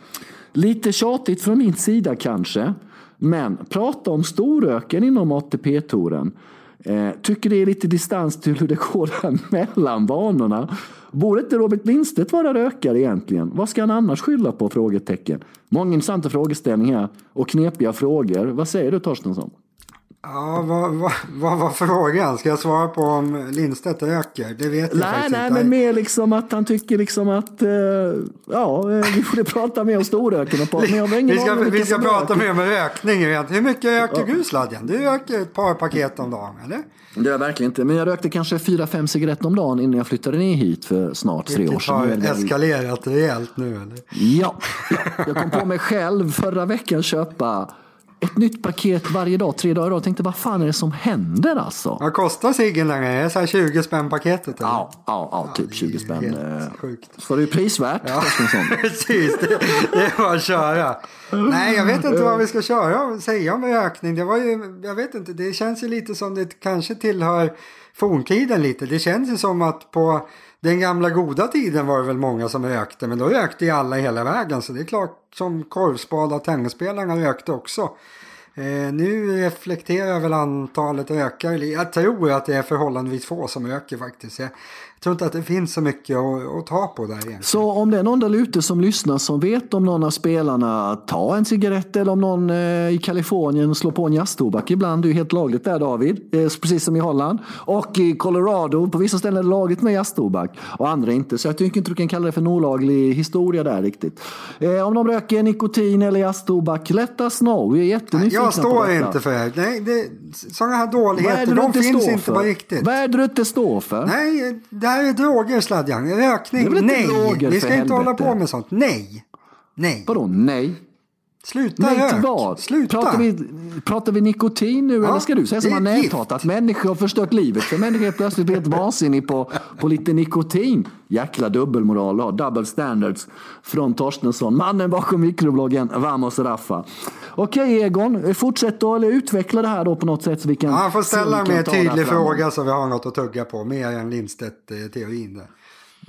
Lite tjatigt från min sida kanske. Men prata om storöken inom ATP-touren. Eh, tycker det är lite distans till hur det går där mellan banorna. Borde inte Robert Lindstedt vara rökare egentligen? Vad ska han annars skylla på? Frågetecken. Många intressanta frågeställningar och knepiga frågor. Vad säger du Torstensson? Ja, vad, vad, vad var frågan? Ska jag svara på om Lindstedt röker? Det vet jag nej, faktiskt nej, inte. men mer liksom att han tycker liksom att uh, ja, eh, vi borde prata mer om storröken. Och vi ska, vi ska prata mer om rökning. Hur mycket röker ja. du Sladjan? Du röker ett par paket om dagen, eller? Det gör jag verkligen inte. Men jag rökte kanske fyra, fem cigaretter om dagen innan jag flyttade ner hit för snart tre år sedan. Vilket har eskalerat rejält nu, eller? Ja, jag kom på mig själv förra veckan köpa ett nytt paket varje dag, tre dagar i rad. Tänkte vad fan är det som händer alltså? Vad kostar ciggen längre? Är det så här 20 spänn paketet? Eller? Ja, ja, ja, typ ja, 20 spänn. Sjukt. Så det är prisvärt. Ja, precis. Det, det är bara att köra. Nej, jag vet inte vad vi ska köra och säga om ökning. Det var ju, jag vet inte, det känns ju lite som det kanske tillhör forntiden lite. Det känns ju som att på den gamla goda tiden var det väl många som ökte, men då ökte ju alla hela vägen. Så det är klart som korvspad och tennisspelarna ökte också. Eh, nu reflekterar väl antalet ökar. jag tror att det är förhållandevis få som ökar faktiskt. Jag, jag tror inte att det finns så mycket att, att ta på där egentligen. Så om det är någon där ute som lyssnar som vet om någon av spelarna tar en cigarett eller om någon eh, i Kalifornien slår på en jazztobak ibland. Det är ju helt lagligt där David, eh, precis som i Holland. Och i Colorado, på vissa ställen är det lagligt med jazztobak och andra inte. Så jag tycker inte du kan kalla det för en olaglig historia där riktigt. Eh, om de röker nikotin eller jazztobak, let us know. Vi är jättenyfikna Jag står inte för det. Nej, det sådana här dåligheter, de finns inte på riktigt. Vad är det du inte står för? Nej, det här är droger Sladjan. Rökning, nej. Vi ska inte hålla på med sånt. Nej. Nej. Vadå nej? Sluta Nej rök. vad? Sluta. Pratar vi, pratar vi nikotin nu ja, eller ska du säga som näthat att människor har förstört livet för människor är plötsligt blivit vansinnig på, på lite nikotin. Jäkla dubbelmoral och double standards från Torstensson. Mannen bakom mikrobloggen Vamos Raffa. Okej Egon, fortsätt då eller utveckla det här då på något sätt så vi kan... Han får ställa en mer tydlig fråga så vi har något att tugga på. Mer än Lindstedt-teorin där.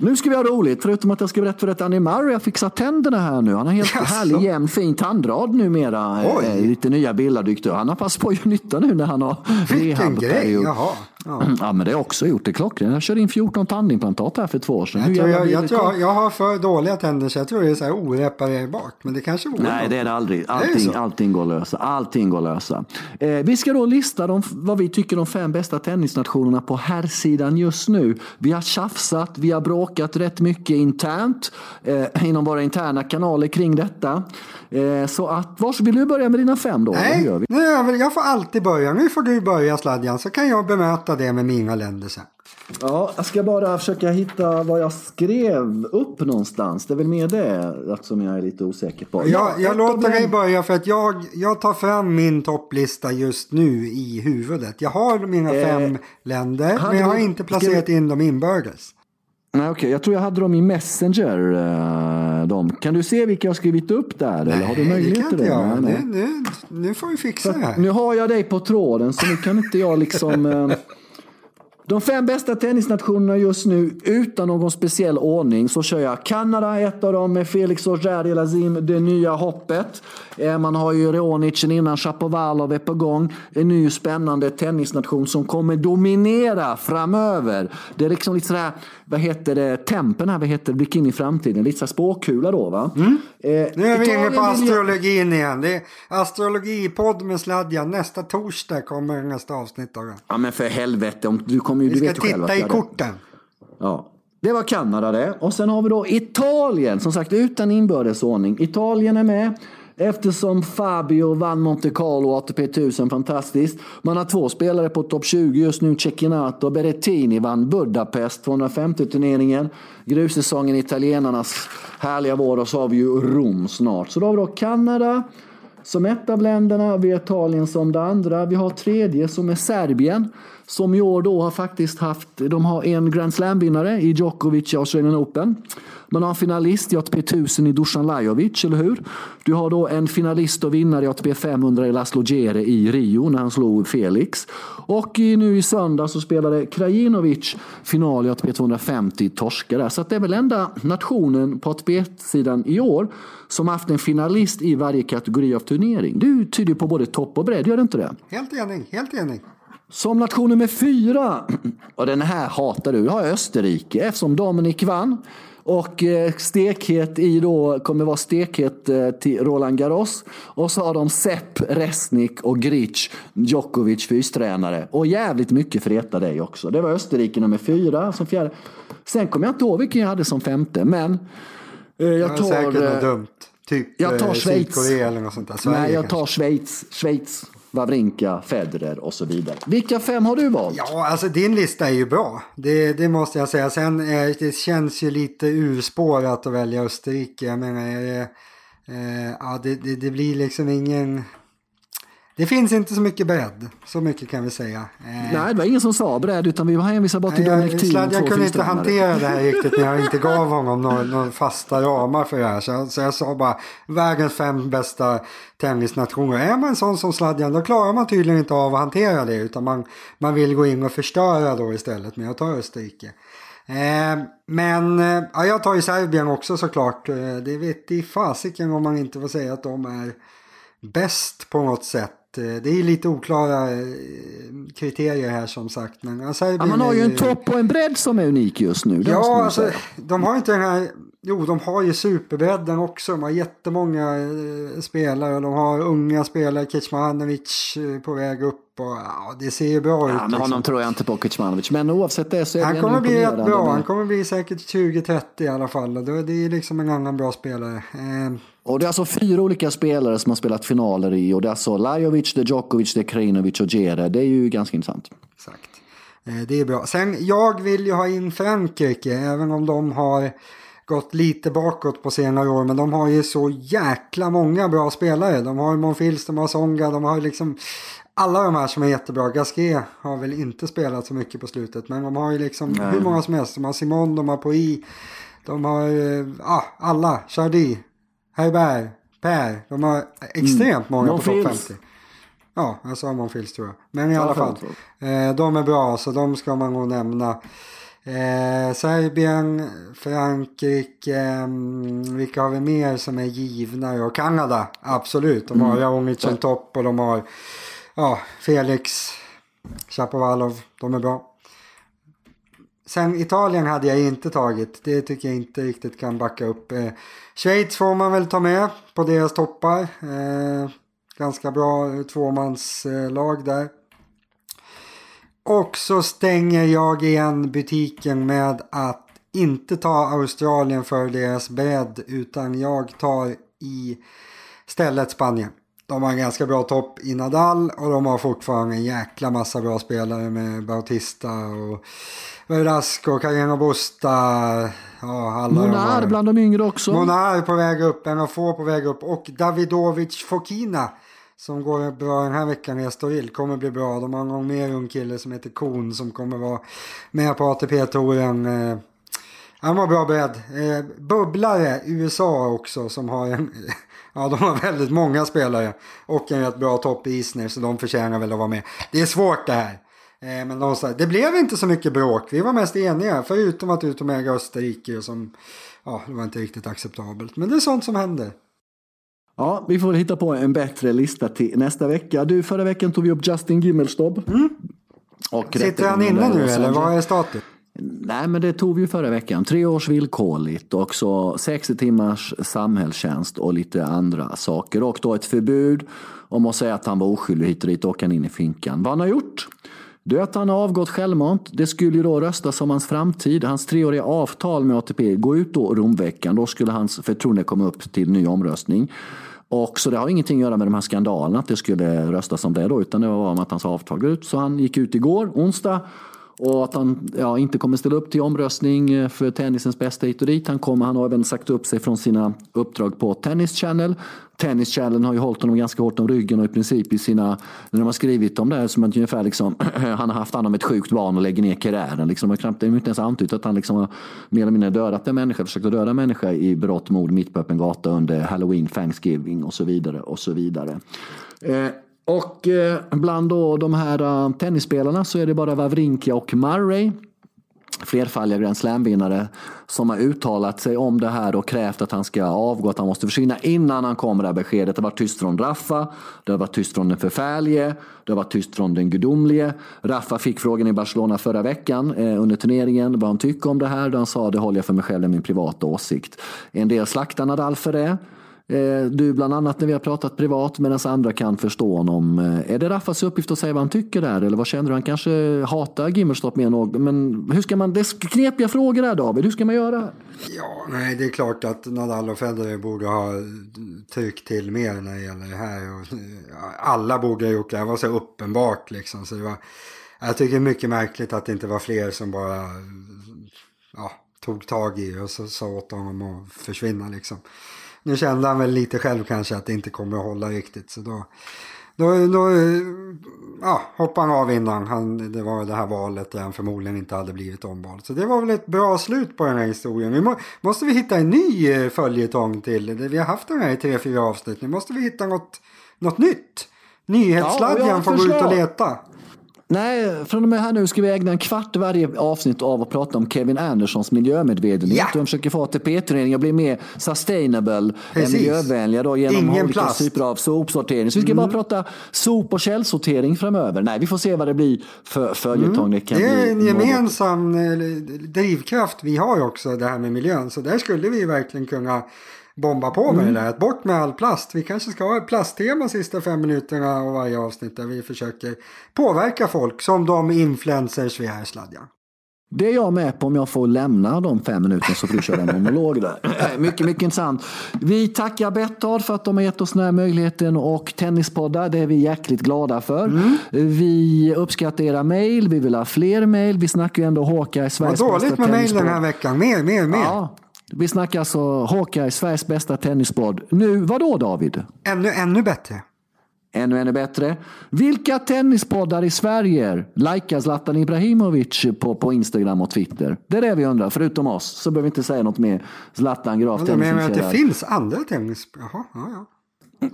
Nu ska vi ha roligt, förutom att jag ska berätta för att Annie Murray har fixat tänderna här nu. Han har helt yes. härlig, jämn, fin tandrad numera. Oj. Eh, lite nya bilder dykt upp. Han har passat på att göra nytta nu när han har Vilken grej, jaha. Ja. ja. men det har också gjort det klockrent. Jag körde in 14 tandimplantat här för två år sedan. Jag, tror jag, jag, tror jag, har för dåliga tänder så jag tror det är så här oreparerbart. Men det kanske vore Nej, det är det aldrig. Allting, det allting går att lösa. Allting går att lösa. Eh, vi ska då lista de, vad vi tycker de fem bästa tennisnationerna på herrsidan just nu. Vi har tjafsat, vi har bråkat rätt mycket internt eh, inom våra interna kanaler kring detta. Eh, så att, vars vill du böja med dina fem då? Nej, jag, jag får alltid börja. Nu får du börja Sladjan så kan jag bemöta sammanfatta det med mina länder sen. Ja, jag ska bara försöka hitta vad jag skrev upp någonstans. Det är väl mer det som jag är lite osäker på. Ja, jag låter dig börja för att jag, jag tar fram min topplista just nu i huvudet. Jag har mina eh, fem länder, men jag har inte placerat in dem inbördes. Nej, okej. Okay. Jag tror jag hade dem i Messenger. Uh, dem. Kan du se vilka jag skrivit upp där? Nej, eller har du möjlighet till det? Jag. Nej, nu, nu, nu får vi fixa det här. Nu har jag dig på tråden så nu kan inte jag liksom... Uh, De fem bästa tennisnationerna just nu utan någon speciell ordning så kör jag Kanada, ett av dem med Felix auger Lazim, det nya hoppet. Eh, man har ju Reonicen innan, Shapovalov är på gång. En ny spännande tennisnation som kommer dominera framöver. Det är liksom lite sådär, vad heter det, tempen här, vad heter det, blick in i framtiden. Lite sådär spåkula då va. Mm. Eh, nu är vi inne på astrologin igen. Det är astrologipodd med Sladjan. Nästa torsdag kommer nästa avsnitt av den. Ja men för helvete, om du kommer ju, du vet själv att titta i korten. Ja. Det var Kanada det. Och sen har vi då Italien, som sagt utan inbördesordning. Italien är med. Eftersom Fabio vann Monte Carlo ATP 1000, fantastiskt. Man har två spelare på topp 20 just nu, Cecchinato och Berrettini vann Budapest 250-turneringen. Grussäsongen italienarnas härliga vår och så har vi ju Rom snart. Så då har vi då Kanada som ett av länderna, vi har Italien som det andra. Vi har tredje som är Serbien som i år då har faktiskt haft, de har en Grand Slam-vinnare i Djokovic i Australian Open. Man har en finalist i ATP 1000 i Dusan Lajovic, eller hur? Du har då en finalist och vinnare i ATP 500 i Laszlo Gere i Rio när han slog Felix. Och nu i söndag så spelade Krajinovic final i ATP 250 torskade. Så det är väl enda nationen på ATP-sidan i år som haft en finalist i varje kategori av turnering. Du tyder på både topp och bredd, gör du inte det? Helt enig, helt enig. Som nation nummer fyra, och den här hatar du, har Österrike eftersom Dominik vann. Och eh, stekhet i då kommer vara stekhet eh, till Roland Garros. Och så har de Sepp, Resnik och Grich, Djokovic fystränare. Och jävligt mycket för reta dig också. Det var Österrike nummer fyra som fjärde. Sen kommer jag inte ihåg vilken jag hade som femte, men eh, jag tar... Det var säkert något dumt. Typ jag tar Schweiz. Sverige Nej, jag tar Schweiz. Schweiz. Wawrinka, Federer och så vidare. Vilka fem har du valt? Ja, alltså din lista är ju bra. Det, det måste jag säga. Sen eh, det känns ju lite urspårat att välja Österrike. Jag menar, eh, eh, ja, det, det, det, blir liksom ingen... Det finns inte så mycket bredd, så mycket kan vi säga. Eh, Nej, det var ingen som sa bredd, utan vi hänvisade bara till Dominic Thiem Jag, jag kunde inte hantera det här riktigt när jag inte gav honom några, några fasta ramar för det här. Så, så jag sa bara, världens fem bästa tennisnationer. Är man sån som Sladjan, då klarar man tydligen inte av att hantera det, utan man, man vill gå in och förstöra då istället. Men jag tar Österrike. Eh, men eh, ja, jag tar ju Serbien också såklart. Eh, det vet i fasiken om man inte får säga att de är bäst på något sätt. Eh, det är lite oklara eh, kriterier här som sagt. Men alltså, ja, man har ju en topp och en bredd som är unik just nu. Ja, alltså, de har inte den här... Jo, de har ju superbredden också. De har jättemånga eh, spelare. De har unga spelare. Kecmanovic på väg upp. Och, ja, det ser ju bra ja, ut. Men liksom. honom tror jag inte på Kecmanovic. Men oavsett det så är Han det kommer bli rätt bra. Han kommer bli säkert 20-30 i alla fall. Det är liksom en annan bra spelare. Och det är alltså fyra olika spelare som har spelat finaler i och det är alltså Lajovic, det är Djokovic, det är Krajinovic och Djere. Det är ju ganska intressant. Exakt. Eh, det är bra. Sen, jag vill ju ha in Frankrike, även om de har gått lite bakåt på senare år. Men de har ju så jäkla många bra spelare. De har Monfils, de har Songa, de har liksom alla de här som är jättebra. Gasquet har väl inte spelat så mycket på slutet. Men de har ju liksom Nej. hur många som helst. De har Simon, de har Poi. De har eh, ah, alla. Chardy. Herbert, Per, de har extremt mm. många på topp 50. Ja, jag sa Monfils tror jag. Men i alla fall. Eh, de är bra så de ska man nog nämna. Eh, Serbien, Frankrike, mm, vilka har vi mer som är givna? Och Kanada, absolut. De har mm. Raonic som topp och de har ja, Felix, Chapovalov. De är bra. Sen Italien hade jag inte tagit. Det tycker jag inte riktigt kan backa upp. Eh, Schweiz får man väl ta med på deras toppar. Eh, ganska bra eh, tvåmanslag där. Och så stänger jag igen butiken med att inte ta Australien för deras bredd utan jag tar i stället Spanien de har en ganska bra topp i Nadal och de har fortfarande en jäkla massa bra spelare med Bautista och Verdasco, Carino Busta. Ja, alla Monar bland de yngre också. Monar på väg upp, en av få på väg upp och Davidovic Fokina som går bra den här veckan i Estoril kommer bli bra. De har någon mer ung kille som heter Kon som kommer vara med på ATP-touren. Eh, han var bra beredd. Eh, bubblare USA också som har en Ja, de har väldigt många spelare och en rätt bra topp i Isner så de förtjänar väl att vara med. Det är svårt det här. Eh, men de, det blev inte så mycket bråk. Vi var mest eniga, förutom att utom äga Österrike som, ja, det var inte riktigt acceptabelt. Men det är sånt som händer. Ja, vi får hitta på en bättre lista till nästa vecka. Du, förra veckan tog vi upp Justin Gimmelstob. Mm. Sitter han inne nu eller vad är status? Nej, men det tog vi förra veckan. Tre års villkorligt och så 60 timmars samhällstjänst och lite andra saker. Och då ett förbud om att säga att han var oskyldig hit och dit och han in i finkan. Vad han har gjort? Det är att han har avgått självmant. Det skulle ju då röstas om hans framtid. Hans treåriga avtal med ATP går ut då Romveckan. Då skulle hans förtroende komma upp till ny omröstning. Och så det har ingenting att göra med de här skandalerna, att det skulle röstas om det då, utan det var om att hans avtal går ut. Så han gick ut igår, onsdag, och att han ja, inte kommer ställa upp till omröstning eh, för tennisens bästa hit och dit. Han, kommer, han har även sagt upp sig från sina uppdrag på Tennis Channel. Tennis Channel har ju hållit honom ganska hårt om ryggen och i princip i sina, när de har skrivit om det här som att ungefär liksom, han har haft hand om ett sjukt barn och lägger ner karriären. Liksom, de har knappt, inte ens antytt att han liksom har mer eller mindre dödat en människa, försökt att döda en människa i brott mord mitt på öppen gata under Halloween, Thanksgiving och så vidare. Och så vidare. Eh, och eh, bland då de här eh, tennisspelarna så är det bara Wawrinka och Murray flerfaldiga Grand Slam-vinnare som har uttalat sig om det här och krävt att han ska avgå, att han måste försvinna innan han kommer det här beskedet. Det har varit tyst från Raffa, det har varit tyst från den förfärlige, det har varit tyst från den gudomlige. Raffa fick frågan i Barcelona förra veckan eh, under turneringen vad han tycker om det här. Han sa det håller jag för mig själv, det är min privata åsikt. En del slaktar Nadal för det. Eh, du bland annat när vi har pratat privat medan andra kan förstå honom. Eh, är det Raffas uppgift att säga vad han tycker där eller vad känner du? Han kanske hatar Gimmerstopp mer än något. Men hur ska man, det är knepiga frågor där David, hur ska man göra? Ja, nej det är klart att Nadal och Federer borde ha tryckt till mer när det gäller det här. Eh, alla borde ha gjort det, det var så uppenbart liksom. Så det var, jag tycker det är mycket märkligt att det inte var fler som bara ja, tog tag i och så sa åt honom att försvinna liksom. Nu kände han väl lite själv kanske att det inte kommer att hålla riktigt. Så då, då, då ja, hoppade han av innan han, det var det här valet där han förmodligen inte hade blivit omvald. Så det var väl ett bra slut på den här historien. Vi må, måste vi hitta en ny eh, följetong till. Vi har haft den här i tre, fyra avsnitt. Nu måste vi hitta något, något nytt. Nyhetssladjan ja, får gå ut och leta. Nej, från och med här nu ska vi ägna en kvart varje avsnitt av att prata om Kevin Andersons miljömedvetenhet. Ja. De försöker få ATP-turneringen att bli mer sustainable, Precis. miljövänliga då, genom Ingen olika plast. typer av sopsortering. Så vi ska mm. bara prata sop och källsortering framöver. Nej, vi får se vad det blir för följetong. Mm. Det, det är en gemensam något... drivkraft vi har också, det här med miljön. Så där skulle vi verkligen kunna bomba på med mm. det där. Bort med all plast. Vi kanske ska ha ett plasttema sista fem minuterna av varje avsnitt där vi försöker påverka folk som de influencers vi är Sladjan. Det är jag med på om jag får lämna de fem minuterna så får du köra en monolog där. mycket, mycket intressant. Vi tackar Betthard för att de har gett oss den här möjligheten och Tennispoddar. Det är vi jäkligt glada för. Mm. Vi uppskattar era mejl. Vi vill ha fler mejl. Vi snackar ju ändå Håka Sveriges Vad dåligt med mejl den här veckan. Mer, mer, mer. Ja. Vi snackar alltså Hawkeye, Sveriges bästa tennisbord. Nu, vad då David? Ännu, ännu bättre. Ännu, ännu bättre. Vilka tennispoddar i Sverige likar Zlatan Ibrahimovic på, på Instagram och Twitter? Det är det vi undrar. Förutom oss så behöver vi inte säga något mer. Zlatan, gravt ja, Men att det finns andra tennis... Jaha, ja, ja.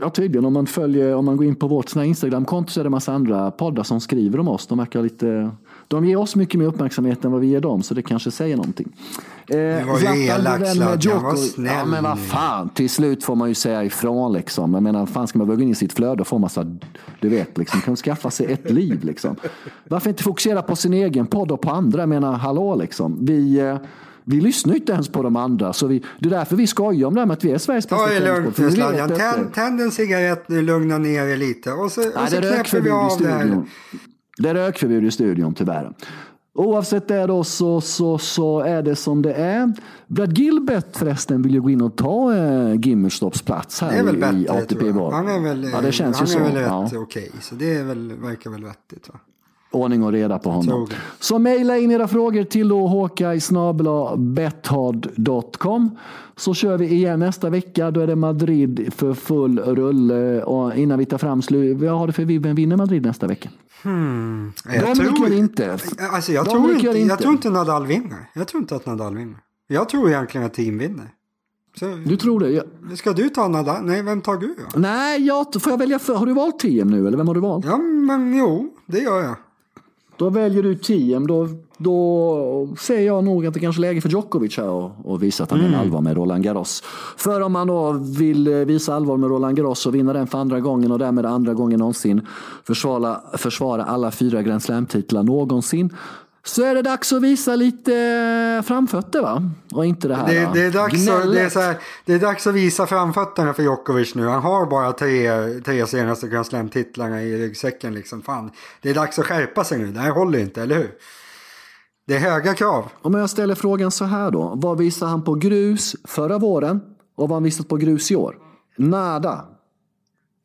Ja, tydligen. Om man, följer, om man går in på vårt Instagram-konto så är det en massa andra poddar som skriver om oss. De verkar lite de ger oss mycket mer uppmärksamhet än vad vi ger dem, så det kanske säger någonting. Eh, det var ju elakt Zlatan, var snäll. Ja, men vad fan, till slut får man ju säga ifrån liksom. Jag menar, fan ska man börja gå in i sitt flöde och få massa, du vet, liksom, kan skaffa sig ett liv liksom. Varför inte fokusera på sin egen podd och på andra? Jag menar, hallå liksom. Vi... Eh, vi lyssnar inte ens på de andra. Så vi, det är därför vi skojar om det här med att vi är Sveriges bästa Ta det lugnt. Tänd, tänd en cigarett nu, lugna ner er lite. Och så, Nej, och så knäpper vi av det här. Det är rökförbud i studion tyvärr. Oavsett det då så, så, så är det som det är. Brad Gilbert förresten vill ju gå in och ta eh, Gimmerstops plats här Det är väl i bättre, ATP tror jag. Val. Han är väl, ja, det känns han ju är så. väl rätt Ja. okej, så det är väl, verkar väl vettigt. Va? Ordning och reda på tror honom. det. Så mejla in era frågor till då så kör vi igen nästa vecka. Då är det Madrid för full rulle. Och innan vi tar fram slut, vad har du för? Vem vinner Madrid nästa vecka? Jag De lyckas inte. Alltså jag, De tror inte, inte. jag tror inte Nadal vinner. Jag tror inte att Nadal vinner. Jag tror egentligen att team vinner. Så, Du tror det? Ja. ska du ta Nadal? Nej, vem tar du då? Nej, jag, får jag välja för? Har du valt TM nu eller vem har du valt? Ja, men jo, det gör jag. Då väljer du TM. Då, då säger jag nog att det kanske är läge för Djokovic här och, och visa att han Mm. är allvar med Roland Garros. För om man då vill eh, visa allvar med Roland Garros och vinna den för andra gången och därmed andra gången någonsin försvara, försvara alla fyra Grand Slam-titlar någonsin. Så är det dags att visa lite eh, framfötter va? Och inte det här Det, det, är dags att, det, är här, det är dags att visa framfötterna för Djokovic nu. Han har bara tre, tre senaste Grand Slam-titlarna i ryggsäcken. Liksom. Fan, det är dags att skärpa sig nu. Det här håller inte, eller hur? Det är höga krav. Om jag ställer frågan så här då. Vad visade han på grus förra våren och vad har han visat på grus i år? Nada.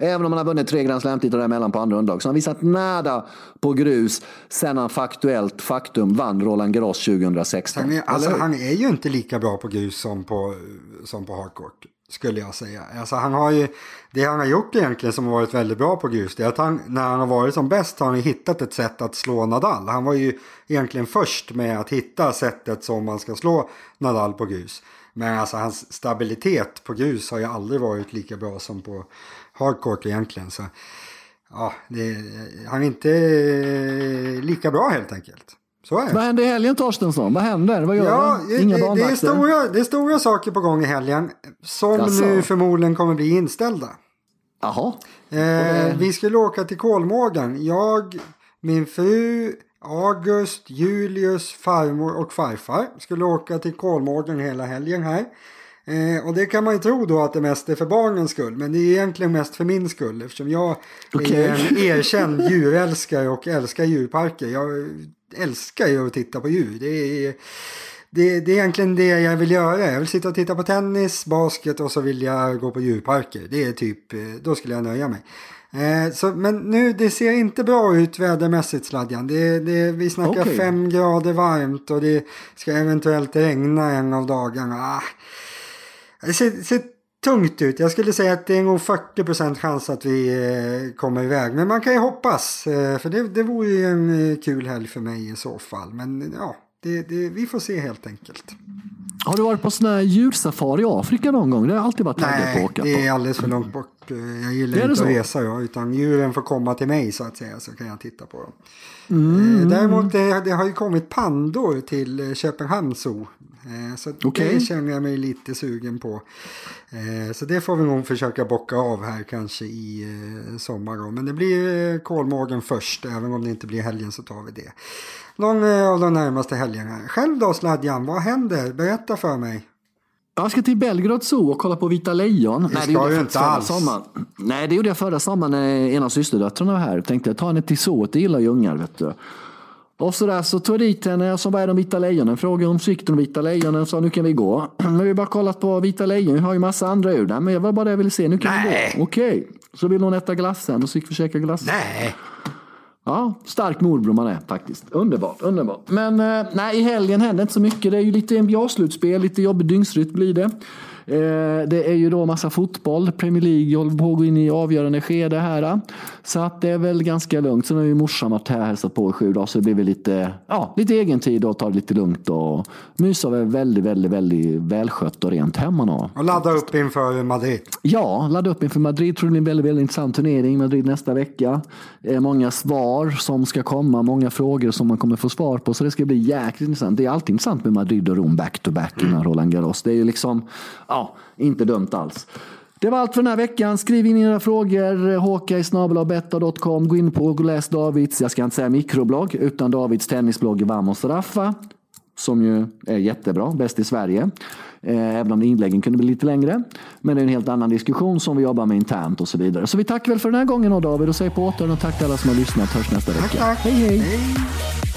Även om han har vunnit tre Grand Slam-titlar däremellan på andra underlag så har han visat nada på grus sen han faktuellt faktum vann Roland Garros 2016. Han är, alltså, han är ju inte lika bra på grus som på, som på hardcourt. Skulle jag säga. Alltså, han har ju, det han har gjort egentligen som har varit väldigt bra på grus. Det är att han, när han har varit som bäst har han hittat ett sätt att slå Nadal. Han var ju egentligen först med att hitta sättet som man ska slå Nadal på grus. Men alltså hans stabilitet på grus har ju aldrig varit lika bra som på hardcourt egentligen. Så ja, det, han är inte eh, lika bra helt enkelt. Så är det. Vad händer i helgen Torstensson? Vad händer? Vad gör Ja, det, Inga det, det, är stora, det är stora saker på gång i helgen. Som Jaså? nu förmodligen kommer bli inställda. Jaha. Eh, vi skulle åka till Kolmården. Jag, min fru, August, Julius, farmor och farfar skulle åka till Kolmården hela helgen här. Eh, och det kan man ju tro då att det mest är för barnens skull. Men det är egentligen mest för min skull. Eftersom jag Okej. är en erkänd djurälskare och älskar djurparker. Jag älskar ju att titta på djur. Det är, det, det är egentligen det jag vill göra. Jag vill sitta och titta på tennis, basket och så vill jag gå på djurparker. Det är typ, eh, då skulle jag nöja mig. Eh, så, men nu, det ser inte bra ut vädermässigt Sladjan. Det, det, vi snackar Okej. fem grader varmt och det ska eventuellt regna en av dagarna. Ah, det ser, ser tungt ut. Jag skulle säga att det är nog 40% chans att vi eh, kommer iväg. Men man kan ju hoppas. Eh, för det, det vore ju en eh, kul helg för mig i så fall. Men ja, det, det, vi får se helt enkelt. Har du varit på sån här djursafari i Afrika någon gång? Det har jag alltid varit taggad på att Nej, åka det är på. alldeles för långt bort. Jag gillar inte att så? resa jag, utan djuren får komma till mig så att säga så kan jag titta på dem. Mm. Däremot det, det har ju kommit pandor till Köpenhamn Zoo. Eh, Så Okej. det känner jag mig lite sugen på. Eh, Så det får vi nog försöka bocka av här kanske i eh, sommar. Då. Men det blir Kolmården först. Även om det inte blir helgen så tar vi det. Någon av de närmaste helgerna. Själv då Sladjan, vad händer? Berätta för mig. Jag ska till Belgrad Zoo och kolla på Vita Lejon. Nej, ska gjorde jag inte alls. Sommaren. Nej, det gjorde jag förra sommaren när en av systerdöttrarna var här. Tänkte jag ta henne till zooet, det gillar ju ungar vet du. Och så där så tog jag dit henne och så vad är de vita lejonen? Frågade om sikten de vita lejonen och sa nu kan vi gå. Men vi har bara kollat på vita lejon, vi har ju massa andra djur. Nej, men det var bara det jag ville se, nu kan Nej. vi gå. Okej, så vill hon äta glassen och så gick vi och käkade glass. Nej. Ja, stark morbror man är faktiskt. Underbart, underbart. Men eh, nej, i helgen händer inte så mycket. Det är ju lite NBA-slutspel, lite jobbig dygnsrytm blir det. Eh, det är ju då massa fotboll. Premier League håller på att gå in i avgörande skede här. Så att det är väl ganska lugnt. Sen har ju morsan varit här och hälsat på i sju dagar så det blir väl lite, ja, lite egen tid och ta det lite lugnt och mysa väl väldigt, väldigt, väldigt välskött och rent hemma. Då. Och ladda upp inför Madrid. Ja, ladda upp inför Madrid. Tror det blir en väldigt, väldigt intressant turnering. Madrid nästa vecka. Eh, många svar som ska komma, många frågor som man kommer få svar på. Så det ska bli jäkligt intressant. Det är alltid intressant med Madrid och Rom back to back innan Roland Garros. Det är ju liksom, ja, inte dumt alls. Det var allt för den här veckan. Skriv in era frågor. Håkaj.betta.com. Gå in på och läs Davids, jag ska inte säga mikroblogg, utan Davids tennisblogg Vamos Raffa som ju är jättebra, bäst i Sverige. Eh, Även om inläggen kunde bli lite längre. Men det är en helt annan diskussion som vi jobbar med internt och så vidare. Så vi tackar väl för den här gången då David och säger på återhörande och tack till alla som har lyssnat. Hörs nästa vecka. tack. Hej hej! Hej.